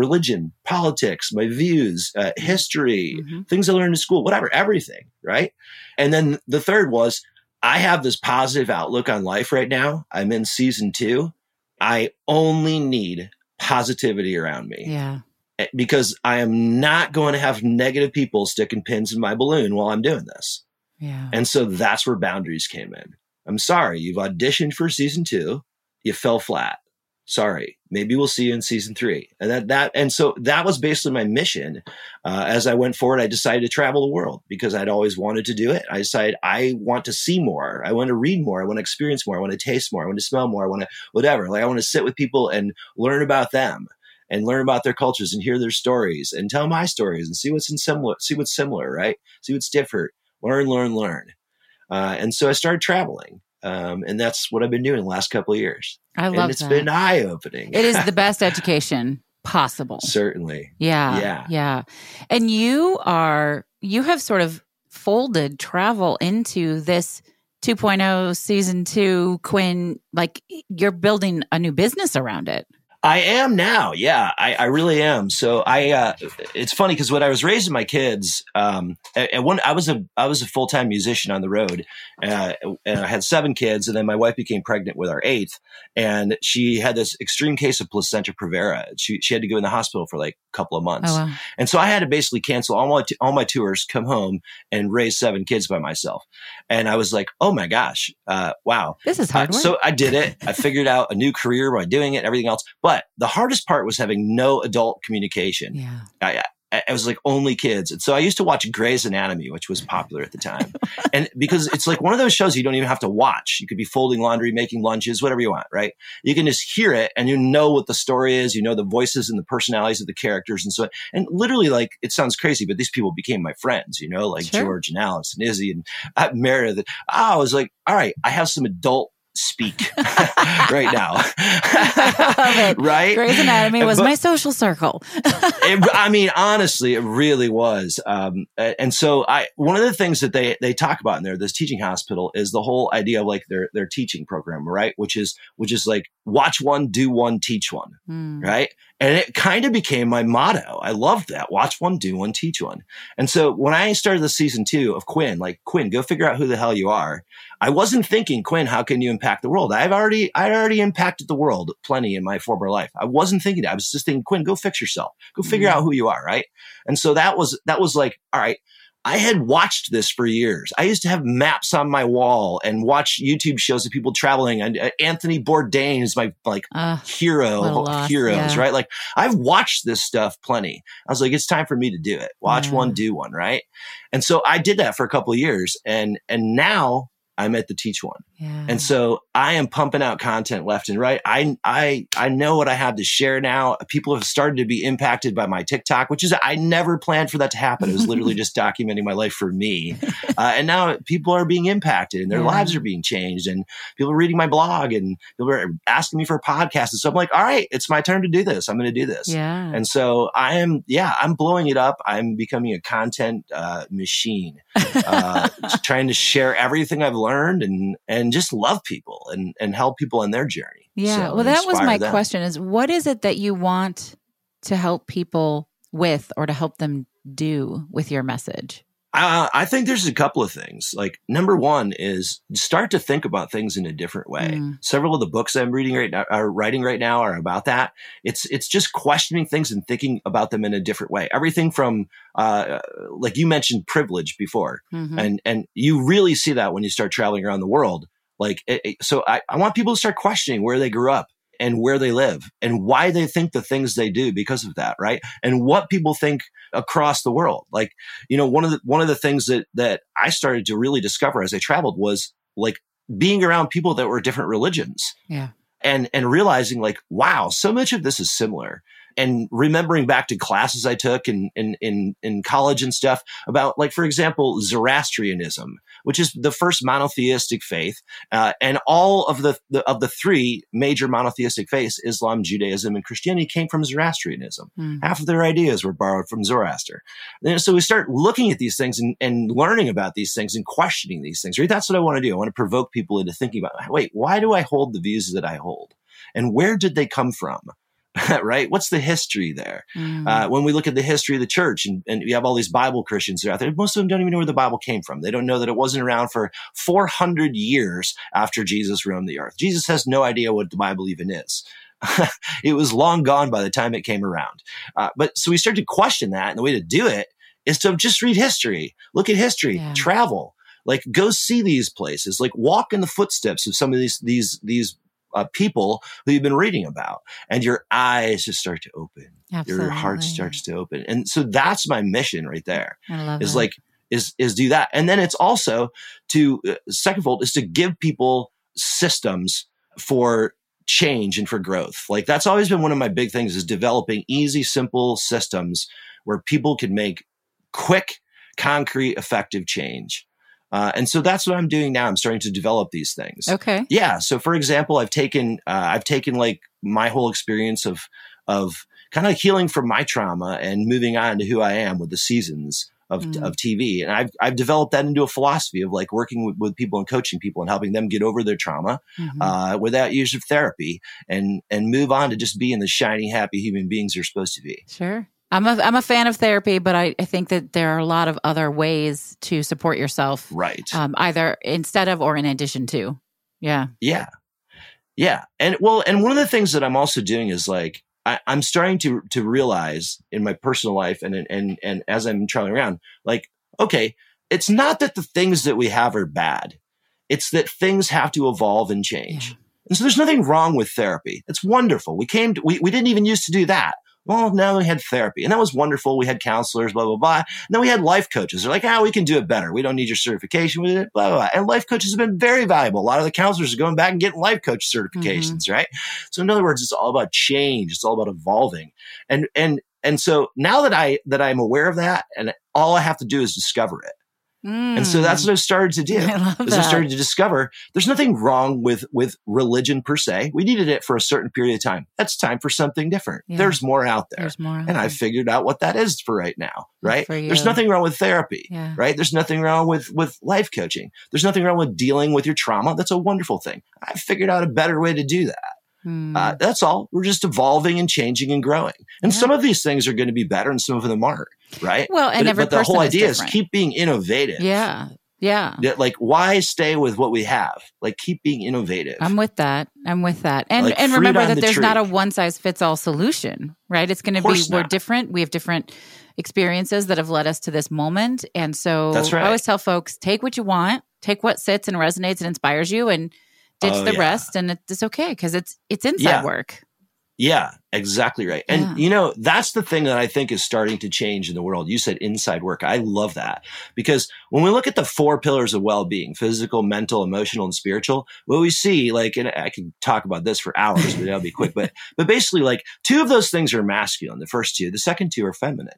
Religion, politics, my views, uh, history, Mhm. things I learned in school, whatever, everything, right? And then the third was I have this positive outlook on life right now. I'm in season two. I only need positivity around me Yeah. Eh, because I am not going to have negative people sticking pins in my balloon while I'm doing this. Yeah. And so that's where boundaries came in. I'm sorry, you've auditioned for season two, you fell flat. Sorry, maybe we'll see you in season three. And that that and so that was basically my mission. Uh, as I went forward, I decided to travel the world because I'd always wanted to do it. I decided I want to see more. I want to read more. I want to experience more. I want to taste more. I want to smell more. I want to whatever. Like I want to sit with people and learn about them and learn about their cultures and hear their stories and tell my stories and see what's in similar, see what's similar, right? See what's different. Learn, learn, learn. Uh, and so I started traveling. Um, and that's what I've been doing the last couple of years. I love and it's that. been eye opening. it is the best education possible. Certainly. Yeah. Yeah. Yeah. And you are, you have sort of folded travel into this 2.0 season two, Quinn. Like you're building a new business around it. I am now. Yeah, I, I really am. So I, uh, it's funny because when I was raising my kids, um, and when I was a, I was a full time musician on the road, uh, and I had seven kids, and then my wife became pregnant with our eighth, and she had this extreme case of placenta previa. She she had to go in the hospital for like a couple of months, Oh, wow. and so I had to basically cancel all my all my tours, come home, and raise seven kids by myself. And I was like, oh my gosh, uh, wow. This is Uh, hard work. so I did it. I figured out a new career by doing it, everything else. But the hardest part was having no adult communication. yeah. I, I I was like only kids, and so I used to watch Grey's Anatomy, which was popular at the time, and because it's like one of those shows you don't even have to watch. You could be folding laundry, making lunches, whatever you want, right? You can just hear it, and you know what the story is. You know the voices and the personalities of the characters, and so on. and literally, like it sounds crazy, but these people became my friends. You know, like Sure. George and Alex and Izzie and uh, Meredith. I was like, all right, I have some adult speak right now, right? Grey's Anatomy was But- my social circle. it, I mean, honestly, it really was. Um, and so, I one of the things that they they talk about in there, this teaching hospital, is the whole idea of like their their teaching program, right? Which is which is like watch one, do one, teach one, Hmm. right? And it kind of became my motto. I loved that. Watch one, do one, teach one. And so when I started the season two of Quinn, like Quinn, go figure out who the hell you are. I wasn't thinking, Quinn, how can you impact the world? I've already, I already impacted the world plenty in my former life. I wasn't thinking that. I was just thinking, Quinn, go fix yourself. Go figure Mhm. out who you are. Right. And so that was, that was like, all right. I had watched this for years. I used to have maps on my wall and watch YouTube shows of people traveling. And uh, Anthony Bourdain is my like Uh, hero heroes, yeah. right? Like I've watched this stuff plenty. I was like, it's time for me to do it. Watch Yeah. one, do one, right? And so I did that for a couple of years, and and now I'm at the teach one, yeah. and so I am pumping out content left and right. I I I know what I have to share now. People have started to be impacted by my TikTok, which is I never planned for that to happen. It was literally just documenting my life for me, uh, and now people are being impacted and their Yeah. lives are being changed, and people are reading my blog and people are asking me for a podcast. And so I'm like, all right, it's my turn to do this. I'm going to do this. yeah. And so I am, yeah, I'm blowing it up. I'm becoming a content uh, machine, uh, trying to share everything I've learned and and just love people and and help people on their journey. Yeah. So well, that was my them. question is what is it that you want to help people with or to help them do with your message? Uh, I think there's a couple of things. Like number one is start to think about things in a different way. Mm. Several of the books I'm reading right now, are writing right now, are about that. It's it's just questioning things and thinking about them in a different way. Everything from uh, like you mentioned privilege before, Mhm. and and you really see that when you start traveling around the world. Like it, it- so, I, I want people to start questioning where they grew up and where they live and why they think the things they do because of that, right? And what people think across the world. Like you know, one of the one of the things that that I started to really discover as I traveled was like being around people that were different religions Yeah. and and realizing like wow so much of this is similar and remembering back to classes i took in in in, in college and stuff about like for example zoroastrianism which is the first monotheistic faith uh, and all of the, the of the three major monotheistic faiths islam judaism and christianity came from zoroastrianism Mm. half of their ideas were borrowed from Zoroaster. And so we start looking at these things and, and learning about these things and questioning these things. Right? That's what I want to do. I want to provoke people into thinking about, wait, why do I hold the views that I hold? And where did they come from? right? What's the history there? Mm. Uh, when we look at the history of the church and, and we have all these Bible Christians that are out there, most of them don't even know where the Bible came from. They don't know that it wasn't around for 400 years after Jesus roamed the earth. Jesus has no idea what the Bible even is. it was long gone by the time it came around. Uh, but so we start to question that. And the way to do it is to just read history, look at history, Yeah. travel, like go see these places, like walk in the footsteps of some of these, these, these, uh, people who you've been reading about and your eyes just start to open. Absolutely. your heart starts to open. And so that's my mission right there I love is it. like is is do that. And then it's also to uh, second fold is to give people systems for change and for growth. Like that's always been one of my big things is developing easy simple systems where people can make quick concrete effective change Uh, and so that's what I'm doing now. I'm starting to develop these things. Okay. Yeah. So for example, I've taken uh, I've taken like my whole experience of of kind of healing from my trauma and moving on to who I am with the seasons of, Mm. of TV. And I've, I've developed that into a philosophy of like working with, with people and coaching people and helping them get over their trauma, Mhm. uh, without use of therapy and, and move on to just being the shiny, happy human beings they're supposed to be. Sure. I'm a I'm a fan of therapy, but I, I think that there are a lot of other ways to support yourself, Right. um, either instead of or in addition to. Yeah. Yeah. Yeah. And well, and one of the things that I'm also doing is like, I, I'm starting to, to realize in my personal life and, and, and as I'm traveling around, like, okay, it's not that the things that we have are bad. It's that things have to evolve and change. Yeah. And so there's nothing wrong with therapy. It's wonderful. We came to, we, we didn't even used to do that. Well, now we had therapy and that was wonderful. We had counselors, blah, blah, blah. And then we had life coaches. They're like, ah, we can do it better. We don't need your certification with it, blah, blah, blah. And life coaches have been very valuable. A lot of the counselors are going back and getting life coach certifications, right? So in other words, it's all about change. It's all about evolving. And, and, and so now that I, that I'm aware of that and all I have to do is discover it. And so that's what I've started to do. Mm. I love As I started to discover there's nothing wrong with with religion per se. We needed it for a certain period of time. That's time for something different. Yeah. There's more out there. There's more. and I figured out what that is for right now, right? There's nothing wrong with therapy, Yeah. right? There's nothing wrong with with life coaching. There's nothing wrong with dealing with your trauma. That's a wonderful thing. I figured out a better way to do that. Hmm. Uh, that's all. We're just evolving and changing and growing. And Yeah. some of these things are going to be better, and some of them aren't, right? well, and but, every but the whole is idea is keep being innovative. Yeah. Yeah. Like why stay with what we have? Like keep being innovative. I'm with that. I'm with that. And Like and remember that the there's tree. not a one size fits all solution, right? It's going to be we're not. different. We have different experiences that have led us to this moment. And so That's right. I always tell folks, take what you want, take what sits and resonates and inspires you and ditch Oh, the yeah. rest and it's okay because it's it's inside Yeah. work. yeah, exactly right. And Yeah. you know, that's the thing that I think is starting to change in the world. You said inside work. I love that because when we look at the four pillars of well-being, physical, mental, emotional, and spiritual, what we see, like, and I could talk about this for hours, but that'll be quick. But but basically, like two of those things are masculine. The first two, the second two are feminine.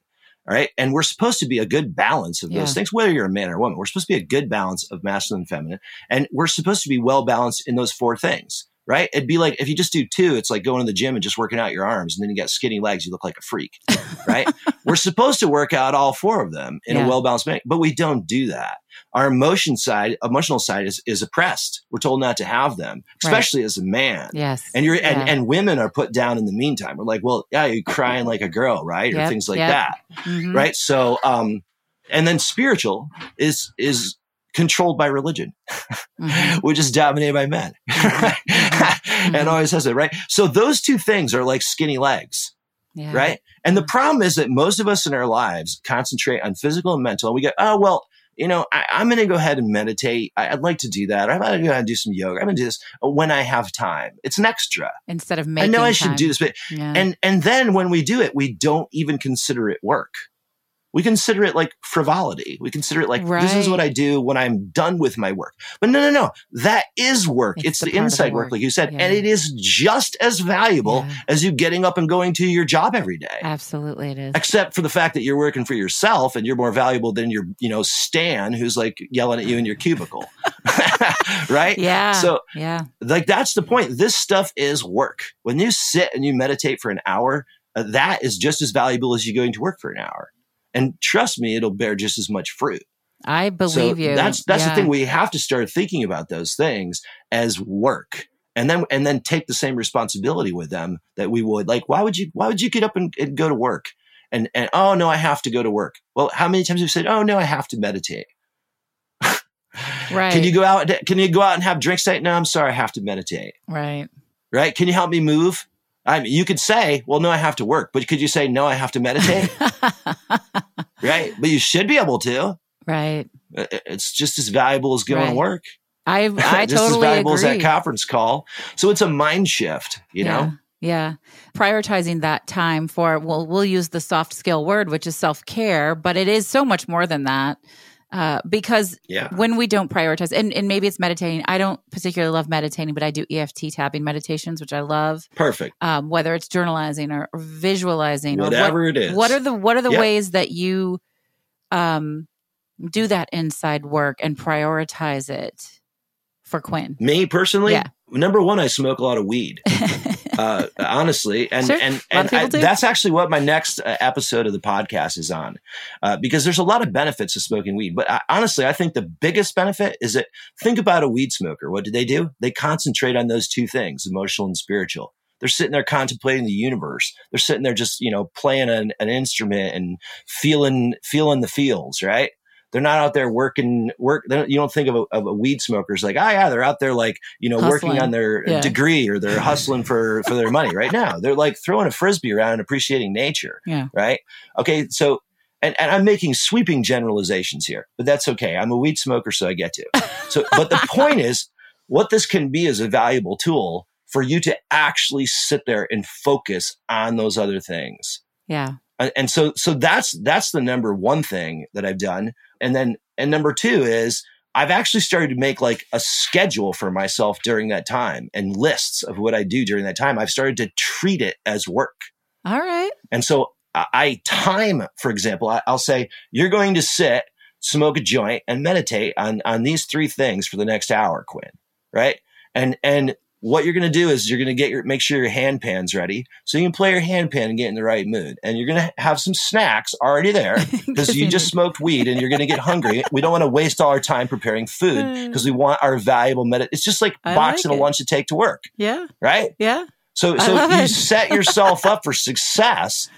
All right. And we're supposed to be a good balance of Yeah. those things, whether you're a man or a woman. We're supposed to be a good balance of masculine and feminine. And we're supposed to be well balanced in those four things, right? It'd be like if you just do two, it's like going to the gym and just working out your arms. And then you got skinny legs, you look like a freak, right? we're supposed to work out all four of them in Yeah. a well balanced manner, but we don't do that. Our emotion side, emotional side is, is oppressed. We're told not to have them, especially as a man. Yes. And you're Yeah. and, and women are put down in the meantime. We're like, well, yeah, you're crying like a girl, right? Or things like yep. that Mhm. right so um and then spiritual is is controlled by religion Mhm. which is dominated by men Mm-hmm. and always has it right so those two things are like skinny legs Yeah. right and the problem is that most of us in our lives concentrate on physical and mental and we go oh well you know I, i'm going to go ahead and meditate I, i'd like to do that or i'm going to go ahead and do some yoga i'm going to do this when i have time it's an extra Instead of making. i know i should do this but Yeah. and and then when we do it we don't even consider it work we consider it like frivolity we consider it like this is what i do when i'm done with my work but no no no that is work It's it's, the the inside work. work. like you said Yeah. and it is just as valuable Yeah. as you getting up and going to your job every day Absolutely it is. except for the fact that you're working for yourself and you're more valuable than your you know stan who's like yelling at you in your cubicle right Yeah. so yeah. like that's the point this stuff is work when you sit and you meditate for an hour uh, that is just as valuable as you going to work for an hour and trust me it'll bear just as much fruit I believe so you. that's that's Yeah. the thing we have to start thinking about those things as work and then and then take the same responsibility with them that we would like why would you why would you get up and, and go to work and and oh no i have to go to work well how many times have you said oh no i have to meditate Right. can you go out can you go out and have drinks tonight no i'm sorry i have to meditate Right. right? Can you help me move? I mean, you could say, well, no, I have to work, but could you say, no, I have to meditate? right? But you should be able to. right. I- I- It's just as valuable as going Right. to work. I I just as totally valuable agree. as that conference call. So it's a mind shift, you yeah. know? Yeah. Prioritizing that time for well, we'll use the soft skill word, which is self care, but it is so much more than that. Uh, because Yeah. when we don't prioritize, and, and maybe it's meditating. I don't particularly love meditating, but I do EFT tapping meditations, which I love. Perfect. Um, whether it's journalizing or, or visualizing, or what, Whatever it is. what are the what are the Yeah. ways that you um do that inside work and prioritize it for Quinn? Me personally, Yeah. Number one, I smoke a lot of weed. uh, honestly, and Sure. and and I, that's actually what my next uh, episode of the podcast is on, uh, because there's a lot of benefits to smoking weed. But I, honestly, I think the biggest benefit is that think about a weed smoker. What do they do? They concentrate on those two things, emotional and spiritual. They're sitting there contemplating the universe. They're sitting there just you know playing an, an instrument and feeling feeling the feels, right? They're not out there working work. they don't- You don't think of a, of a weed smoker as like, oh yeah, they're out there like you know working on their Yeah. degree or they're hustling for for their money right now. They're like throwing a frisbee around and appreciating nature. Yeah. Right. Okay. So. And, and I'm making sweeping generalizations here, but that's okay. I'm a weed smoker, so I get to. So, but the point is, what this can be is a valuable tool for you to actually sit there and focus on those other things Yeah. And and so so that's that's the number one thing that I've done. And then and number two is I've actually started to make like a schedule for myself during that time and lists of what I do during that time. I've started to treat it as work. All right. And so I, I time, for example, I, I'll say you're going to sit, smoke a joint, and meditate on on these three things for the next hour, Quinn. Right? And and what you're going to do is you're going to get your make sure your hand pan's ready so you can play your hand pan and get in the right mood. And you're going to have some snacks already there because you just smoked weed and you're going to get hungry. We don't want to waste all our time preparing food because we want our valuable med. It's just like I boxing like a lunch to take to work, Yeah. right? Yeah. So, so you set yourself up for success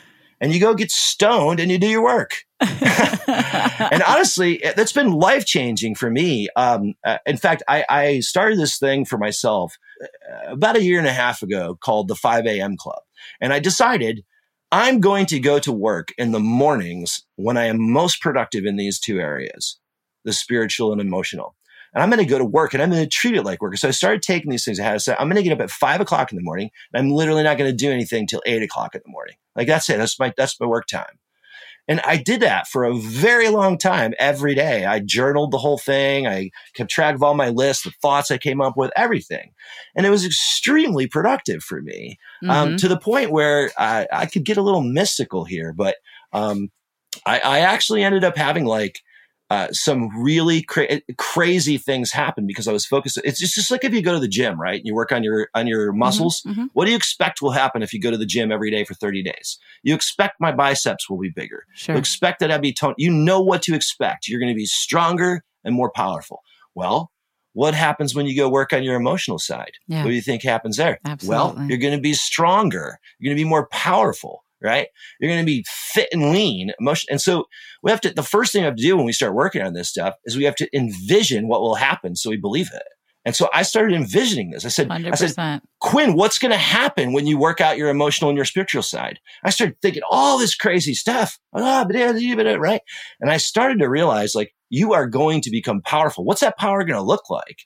and you go get stoned and you do your work. and honestly, that's been life changing for me. Um, uh, in fact, I, I started this thing for myself uh, about a year and a half ago called the 5 a.m. Club. And I decided I'm going to go to work in the mornings when I am most productive in these two areas the spiritual and emotional. And I'm going to go to work and I'm going to treat it like work. So I started taking these things. I had to say, I'm going to get up at five o'clock in the morning and I'm literally not going to do anything till eight o'clock in the morning. Like that's it. That's my, that's my work time. And I did that for a very long time every day. I journaled the whole thing. I kept track of all my lists, the thoughts I came up with, everything. And it was extremely productive for me um, Mhm. to the point where I, I could get a little mystical here. But um, I, I actually ended up having like uh, some really cra- crazy things happen because I was focused. It's just, just like if you go to the gym, right? You work on your on your muscles. Mhm. What do you expect will happen if you go to the gym every day for 30 days? You expect my biceps will be bigger. Sure. You expect that I'd be toned. You know what to expect. You're going to be stronger and more powerful. Well, what happens when you go work on your emotional side? Yeah. What do you think happens there? Well, you're going to be stronger. You're going to be more powerful, right? You're going to be fit and lean, emotion. And so we have to, the first thing we have to do when we start working on this stuff is we have to envision what will happen so we believe it. And so I started envisioning this. I said, I said. Quinn, what's going to happen when you work out your emotional and your spiritual side? I started thinking all this crazy stuff, Ah, but yeah, yeah, but yeah, right? And I started to realize like, you are going to become powerful. What's that power going to look like?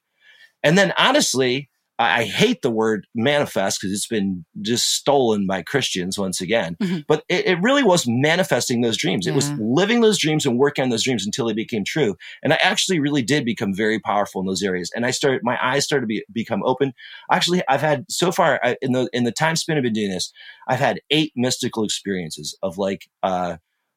And then honestly, I, I hate the word manifest because it's been just stolen by Christians once again. Mhm. But it, it really was manifesting those dreams. It was living those dreams and working on those dreams until they became true. And I actually really did become very powerful in those areas. And I started, my eyes started to be, become open. Actually, I've had so far I, in the in the time span I've been doing this, I've had eight mystical experiences of like uh,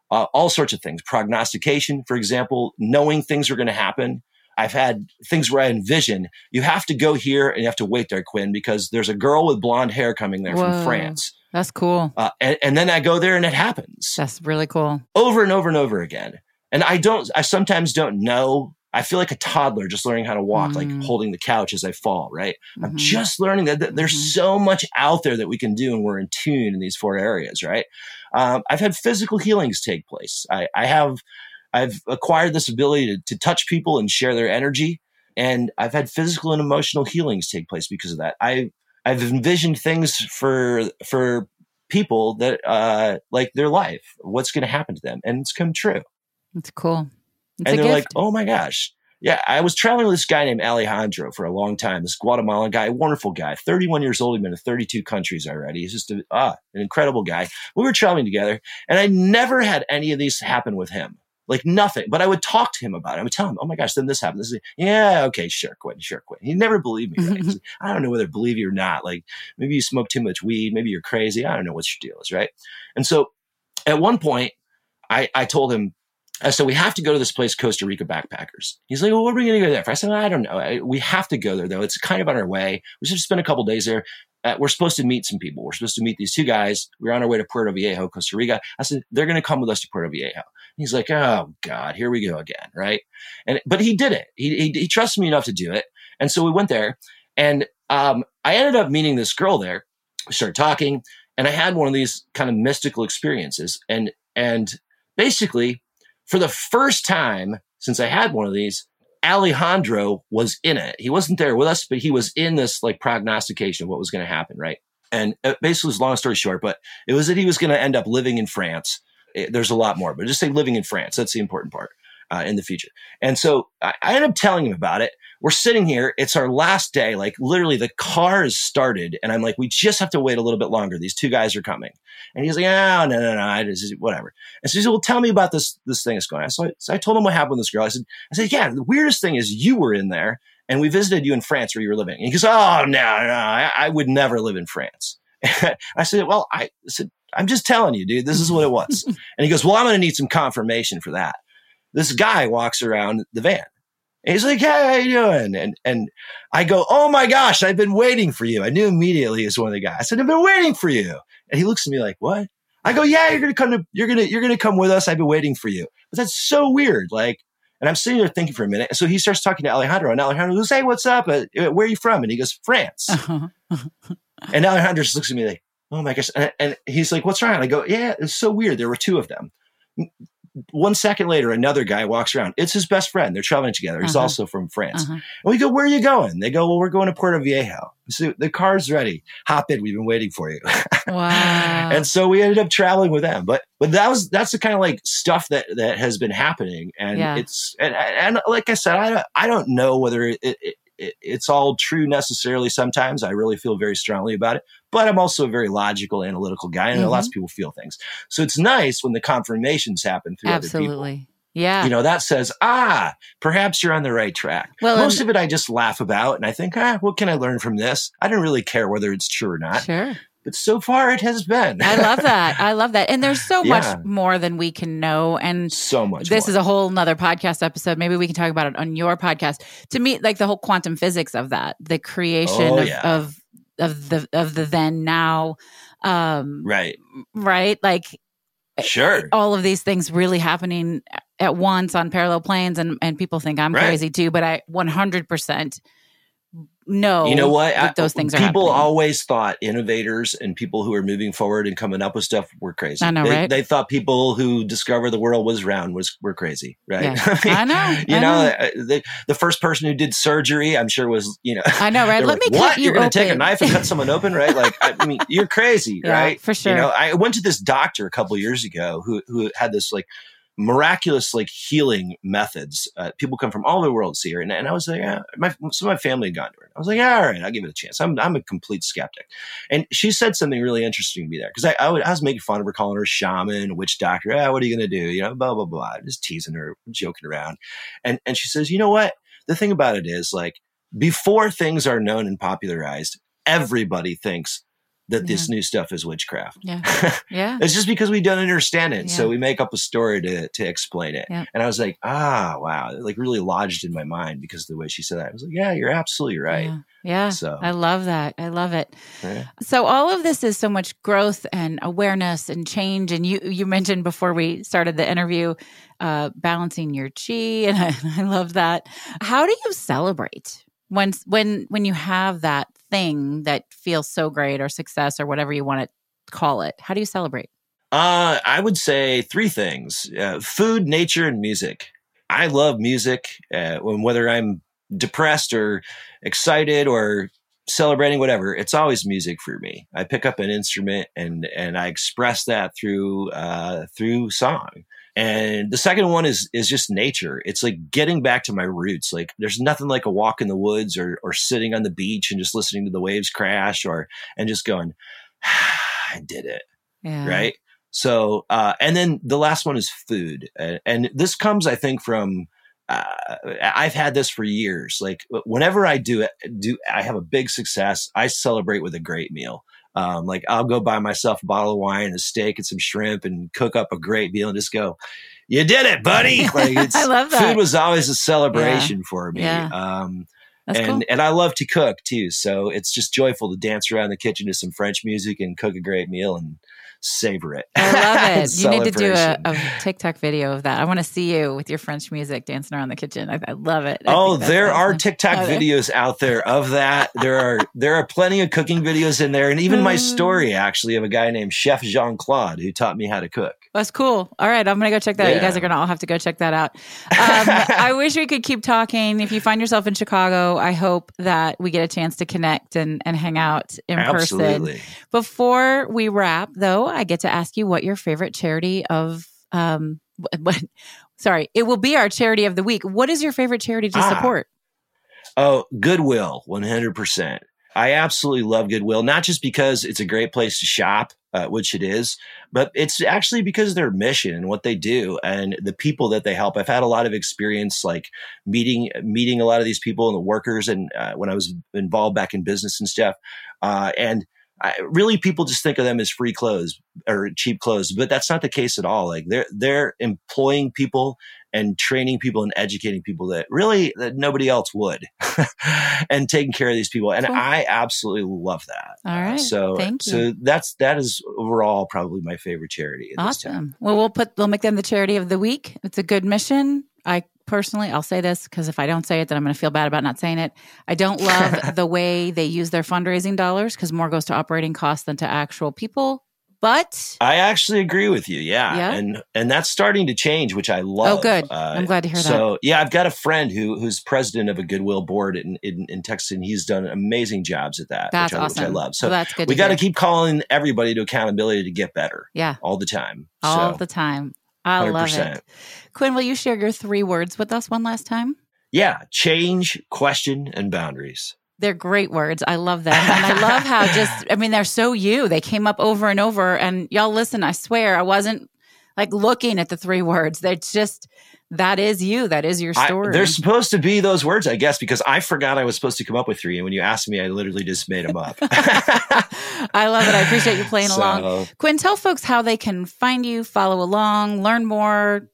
uh, all sorts of things. Prognostication, for example, knowing things are going to happen. I've had things where I envision you have to go here and you have to wait there, Quinn, because there's a girl with blonde hair coming there Whoa. from France. That's cool. Uh, and, and then I go there and it happens That's really cool. over and over and over again. And I don't, I sometimes don't know. I feel like a toddler just learning how to walk, Mm. like holding the couch as I fall, right? I'm Mhm. just learning that, that there's Mhm. so much out there that we can do and we're in tune in these four areas, right? Um, I've had physical healings take place. I, I have, I've acquired this ability to, to touch people and share their energy. And I've had physical and emotional healings take place because of that. I, I've envisioned things for, for people that, uh, like their life, what's going to happen to them. And it's come true It's cool. It's and they're gift. like, "Oh my gosh." Yeah, I was traveling with this guy named Alejandro for a long time. This Guatemalan guy, wonderful guy, 31 years old. He's been to 32 countries already. He's just a, ah, an incredible guy. We were traveling together, and I never had any of these happen with him. Like nothing. But I would talk to him about it. I would tell him, "Oh my gosh, then this happened." This is, yeah, okay, sure, quit, sure, quit." He never believed me. Right? Like, I don't know whether to believe you or not. Like maybe you smoke too much weed. Maybe you're crazy. I don't know what your deal is, right? And so, at one point, I I told him, I said, we have to go to this place, Costa Rica Backpackers. He's like, well, what are we going to go there for? I said, I don't know. I, we have to go there though. It's kind of on our way. We should spend a couple days there. Uh, we're supposed to meet some people. We're supposed to meet these two guys. We're on our way to Puerto Viejo, Costa Rica. I said, they're going to come with us to Puerto Viejo. He's like, oh God, here we go again. Right. And, but he did it. He, he, he trusted me enough to do it. And so we went there and, um, I ended up meeting this girl there. We started talking and I had one of these kind of mystical experiences. And, and basically for the first time since I had one of these, Alejandro was in it. He wasn't there with us, but he was in this like prognostication of what was going to happen. Right. And uh, basically, was long story short, but it was that he was going to end up living in France. It, there's a lot more, but just say living in France. That's the important part uh, in the future. And so I, I ended up telling him about it we're sitting here. It's our last day. Like literally the car is started. And I'm like, we just have to wait a little bit longer. These two guys are coming. And he's like, oh, no, no, no. I just, whatever. And so he said, well, tell me about this, this thing that's going on. So I, so I told him what happened with this girl. I said, I said, yeah, the weirdest thing is you were in there and we visited you in France where you were living. And he goes, oh, no, no, I, I would never live in France. I said, well, I said, I'm just telling you, dude, this is what it was. and he goes, well, I'm going to need some confirmation for that. This guy walks around the van and he's like, "Hey, how you doing?" And and I go, "Oh my gosh, I've been waiting for you." I knew immediately he was one of the guys. I said, "I've been waiting for you." And he looks at me like, "What?" I go, "Yeah, you're gonna come to you're gonna you're gonna come with us. I've been waiting for you." But that's so weird. Like, and I'm sitting there thinking for a minute. And so he starts talking to Alejandro, and Alejandro goes, "Hey, what's up? Uh, where are you from?" And he goes, "France." and Alejandro just looks at me like, "Oh my gosh!" And, and he's like, "What's wrong?" And I go, "Yeah, it's so weird. There were two of them." One second later, another guy walks around. It's his best friend. They're traveling together. He's uh-huh. also from France. Uh-huh. And we go, Where are you going? They go, Well, we're going to Puerto Viejo. So the car's ready. Hop in. We've been waiting for you. Wow. and so we ended up traveling with them. But but that was that's the kind of like stuff that that has been happening. And yeah. it's and, and like I said, I I don't know whether it, it, it, it's all true necessarily sometimes. I really feel very strongly about it, but I'm also a very logical, analytical guy, and mm-hmm. lots of people feel things. So it's nice when the confirmations happen through Absolutely. other people. Yeah. You know, that says, ah, perhaps you're on the right track. Well, most of it I just laugh about and I think, ah, what can I learn from this? I don't really care whether it's true or not. Sure but so far it has been. I love that. I love that. And there's so yeah. much more than we can know. And so much. This more. is a whole nother podcast episode. Maybe we can talk about it on your podcast. To me, like the whole quantum physics of that, the creation oh, of, yeah. of of the of the then now. Um, right. Right. Like sure all of these things really happening at once on parallel planes and and people think i'm right. crazy too but i 100% know you know what I, those things are. people always thought innovators and people who are moving forward and coming up with stuff were crazy I know, they, right? they thought people who discovered the world was round was were crazy right yeah. I, mean, I, know you know, know. Uh, the, the first person who did surgery i'm sure was you know i know right let like, me what you you're gonna take a knife and cut someone open right like i mean you're crazy yeah, right for sure you know i went to this doctor a couple years ago who who had this like miraculous like healing methods. Uh, people come from all over the world see her, and, and I was like, yeah, my, some of my family had gone to. I was like, all right, I'll give it a chance. I'm I'm a complete skeptic, and she said something really interesting to me there because I, I, I, was making fun of her, calling her shaman, witch doctor. Ah, what are you gonna do? You know, blah blah blah, just teasing her, joking around, and and she says, you know what? The thing about it is like before things are known and popularized, everybody thinks that yeah. this new stuff is witchcraft. Yeah. Yeah. it's just because we don't understand it. Yeah. So we make up a story to, to explain it. Yeah. And I was like, ah, wow. It like really lodged in my mind because the way she said that. I was like, yeah, you're absolutely right. Yeah. yeah. So I love that. I love it. So all of this is so much growth and awareness and change. And you, you mentioned before we started the interview, uh, balancing your chi. And I, I love that. How do you celebrate once when, when you have that thing that feels so great or success or whatever you want to call it? How do you celebrate? Uh, I would say three things uh, food, nature, and music. I love music. Uh, whether I'm depressed or excited or celebrating whatever it's always music for me i pick up an instrument and and i express that through uh through song and the second one is is just nature. It's like getting back to my roots. Like there's nothing like a walk in the woods or or sitting on the beach and just listening to the waves crash or and just going, ah, I did it. Yeah. Right. So uh, and then the last one is food, and, and this comes I think from. Uh, I've had this for years. Like whenever I do it, do I have a big success? I celebrate with a great meal. Um, like I'll go buy myself a bottle of wine, a steak, and some shrimp, and cook up a great meal, and just go, you did it, buddy. Like it's, I love that. Food was always a celebration for me. Yeah. Um, That's and cool. and I love to cook too, so it's just joyful to dance around the kitchen to some French music and cook a great meal and savor it. I love it. you need to do a, a TikTok video of that. I want to see you with your French music dancing around the kitchen. I, I love it. I Oh, there are. TikTok there? videos out there of that. There are there are plenty of cooking videos in there, and even my story actually of a guy named Chef Jean Claude who taught me how to cook. That's cool. All right, I'm gonna go check that. out. You guys are gonna all have to go check that out. Um, I wish we could keep talking. If you find yourself in Chicago, I hope that we get a chance to connect and, and hang out in person. Absolutely. Before we wrap, though, I get to ask you what your favorite charity of um what, what sorry, it will be our charity of the week. What is your favorite charity to Ah. support? Oh, Goodwill, 100%. I absolutely love Goodwill, not just because it's a great place to shop, uh, which it is, but it's actually because of their mission and what they do and the people that they help. I've had a lot of experience like meeting meeting a lot of these people and the workers and uh, when I was involved back in business and stuff. Uh, and I, really people just think of them as free clothes or cheap clothes, but that's not the case at all. Like they're they're employing people and training people and educating people that really that nobody else would and taking care of these people and Cool. i absolutely love that All Uh, so Thank you. so that's that is overall probably my favorite charity at this time Awesome. Well, we'll put we'll make them the charity of the week. It's a good mission. I personally, I'll say this because if I don't say it, then I'm going to feel bad about not saying it. I don't love the way they use their fundraising dollars because more goes to operating costs than to actual people. But I actually agree with you. Yeah. Yeah? And and that's starting to change, which I love. oh, good. Uh, I'm glad to hear that. so yeah, I've got a friend who who's president of a Goodwill board in, in, in Texas, and he's done amazing jobs at that, That's which, I, awesome. which I love. So Well, that's good. we got to keep calling everybody to accountability to get better yeah all the time. all so, the time. I love 100%. it. Quinn, will you share your three words with us one last time? Yeah, change, question, and boundaries. They're great words. I love them. And I love how just, I mean, they're so you. They came up over and over. And y'all listen, I swear, I wasn't like looking at the three words. They're just, that is you. That is your I- story. they're supposed to be those words, I guess, because I forgot I was supposed to come up with three, and when you asked me, I literally just made them up. I love it. I appreciate you playing along. So, Quinn, tell folks how they can find you, follow along, learn more,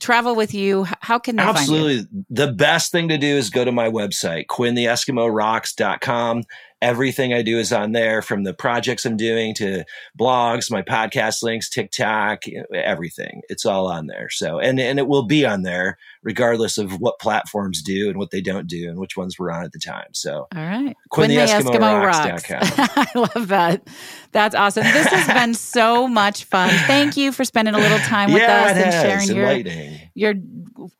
travel with you. How can they? Absolutely. The best thing to do is go to my website, quinntheeskimorocks.com. Everything I do is on there from the projects I'm doing to blogs, my podcast links, TikTok, everything. It's all on there. So, and, and it will be on there regardless of what platforms do and what they don't do and which ones we're on at the time. So, All right. Quinn the Eskimo Eskimo Rocks.com. I love that. That's awesome. This has been so much fun. Thank you for spending a little time with yeah, us and has. sharing your your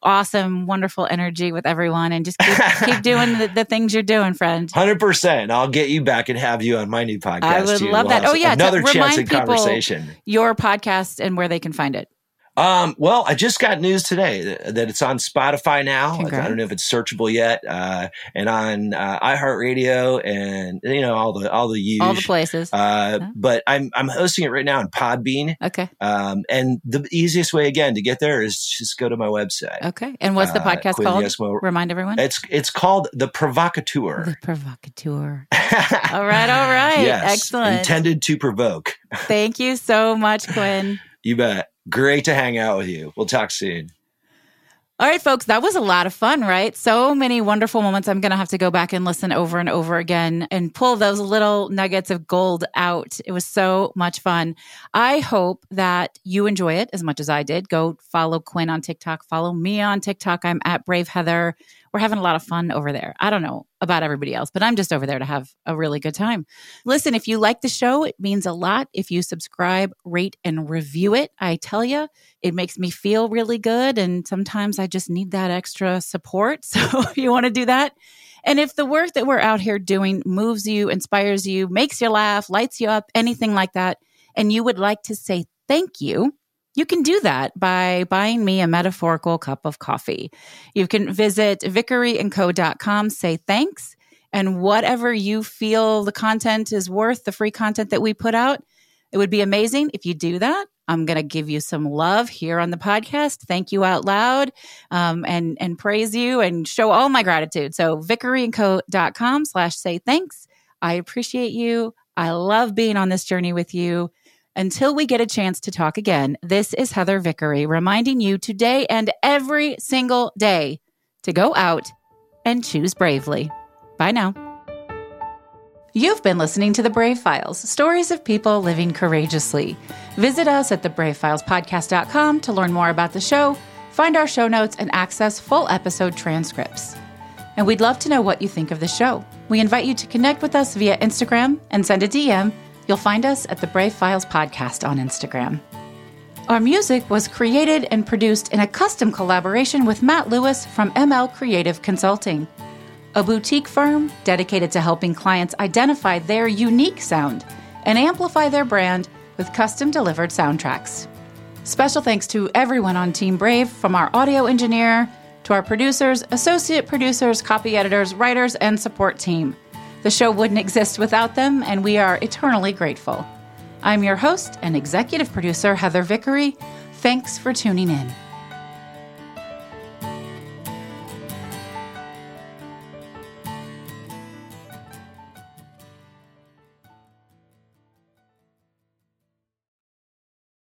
awesome, wonderful energy with everyone and just keep, keep doing the, the things you're doing, friend. Hundred percent. I'll get you back and have you on my new podcast. I would too. love We'll that. Oh, yeah, another chance in conversation. Your podcast and where they can find it. Um, well, I just got news today that, it's on Spotify now. Congrats. I don't know if it's searchable yet, uh, and on uh, iHeartRadio and you know all the all the use. All the places. Uh, Huh? but I'm I'm hosting it right now on Podbean. okay. Um, and the easiest way again to get there is just go to my website. Okay. And what's the Uh, podcast called? Eskimo- Remind everyone. It's it's called the Provocateur. The Provocateur. Provocateur. All right. All right. yes, Excellent. Intended to provoke. Thank you so much, Quinn. You bet. Great to hang out with you. We'll talk soon. All right, folks, that was a lot of fun, right? So many wonderful moments. I'm going to have to go back and listen over and over again and pull those little nuggets of gold out. It was so much fun. I hope that you enjoy it as much as I did. Go follow Quinn on TikTok, follow me on TikTok. I'm at Brave Heather. We're having a lot of fun over there. I don't know about everybody else, but I'm just over there to have a really good time. Listen, if you like the show, it means a lot if you subscribe, rate, and review it. I tell you, it makes me feel really good. And sometimes I just need that extra support. So if you want to do that, and if the work that we're out here doing moves you, inspires you, makes you laugh, lights you up, anything like that, and you would like to say thank you, you can do that by buying me a metaphorical cup of coffee. You can visit vickeryandco.com, say thanks, and whatever you feel the content is worth, the free content that we put out, it would be amazing if you do that. I'm going to give you some love here on the podcast. Thank you out loud um, and, and praise you and show all my gratitude. So vickeryandco.com slash say thanks. I appreciate you. I love being on this journey with you. Until we get a chance to talk again, this is Heather Vickery reminding you today and every single day to go out and choose bravely. Bye now. You've been listening to The Brave Files, stories of people living courageously. Visit us at thebravefilespodcast.com to learn more about the show, find our show notes, and access full episode transcripts. And we'd love to know what you think of the show. We invite you to connect with us via Instagram and send a DM. You'll find us at the Brave Files Podcast on Instagram. Our music was created and produced in a custom collaboration with Matt Lewis from ML Creative Consulting, a boutique firm dedicated to helping clients identify their unique sound and amplify their brand with custom delivered soundtracks. Special thanks to everyone on Team Brave, from our audio engineer to our producers, associate producers, copy editors, writers, and support team. The show wouldn't exist without them, and we are eternally grateful. I'm your host and executive producer, Heather Vickery. Thanks for tuning in.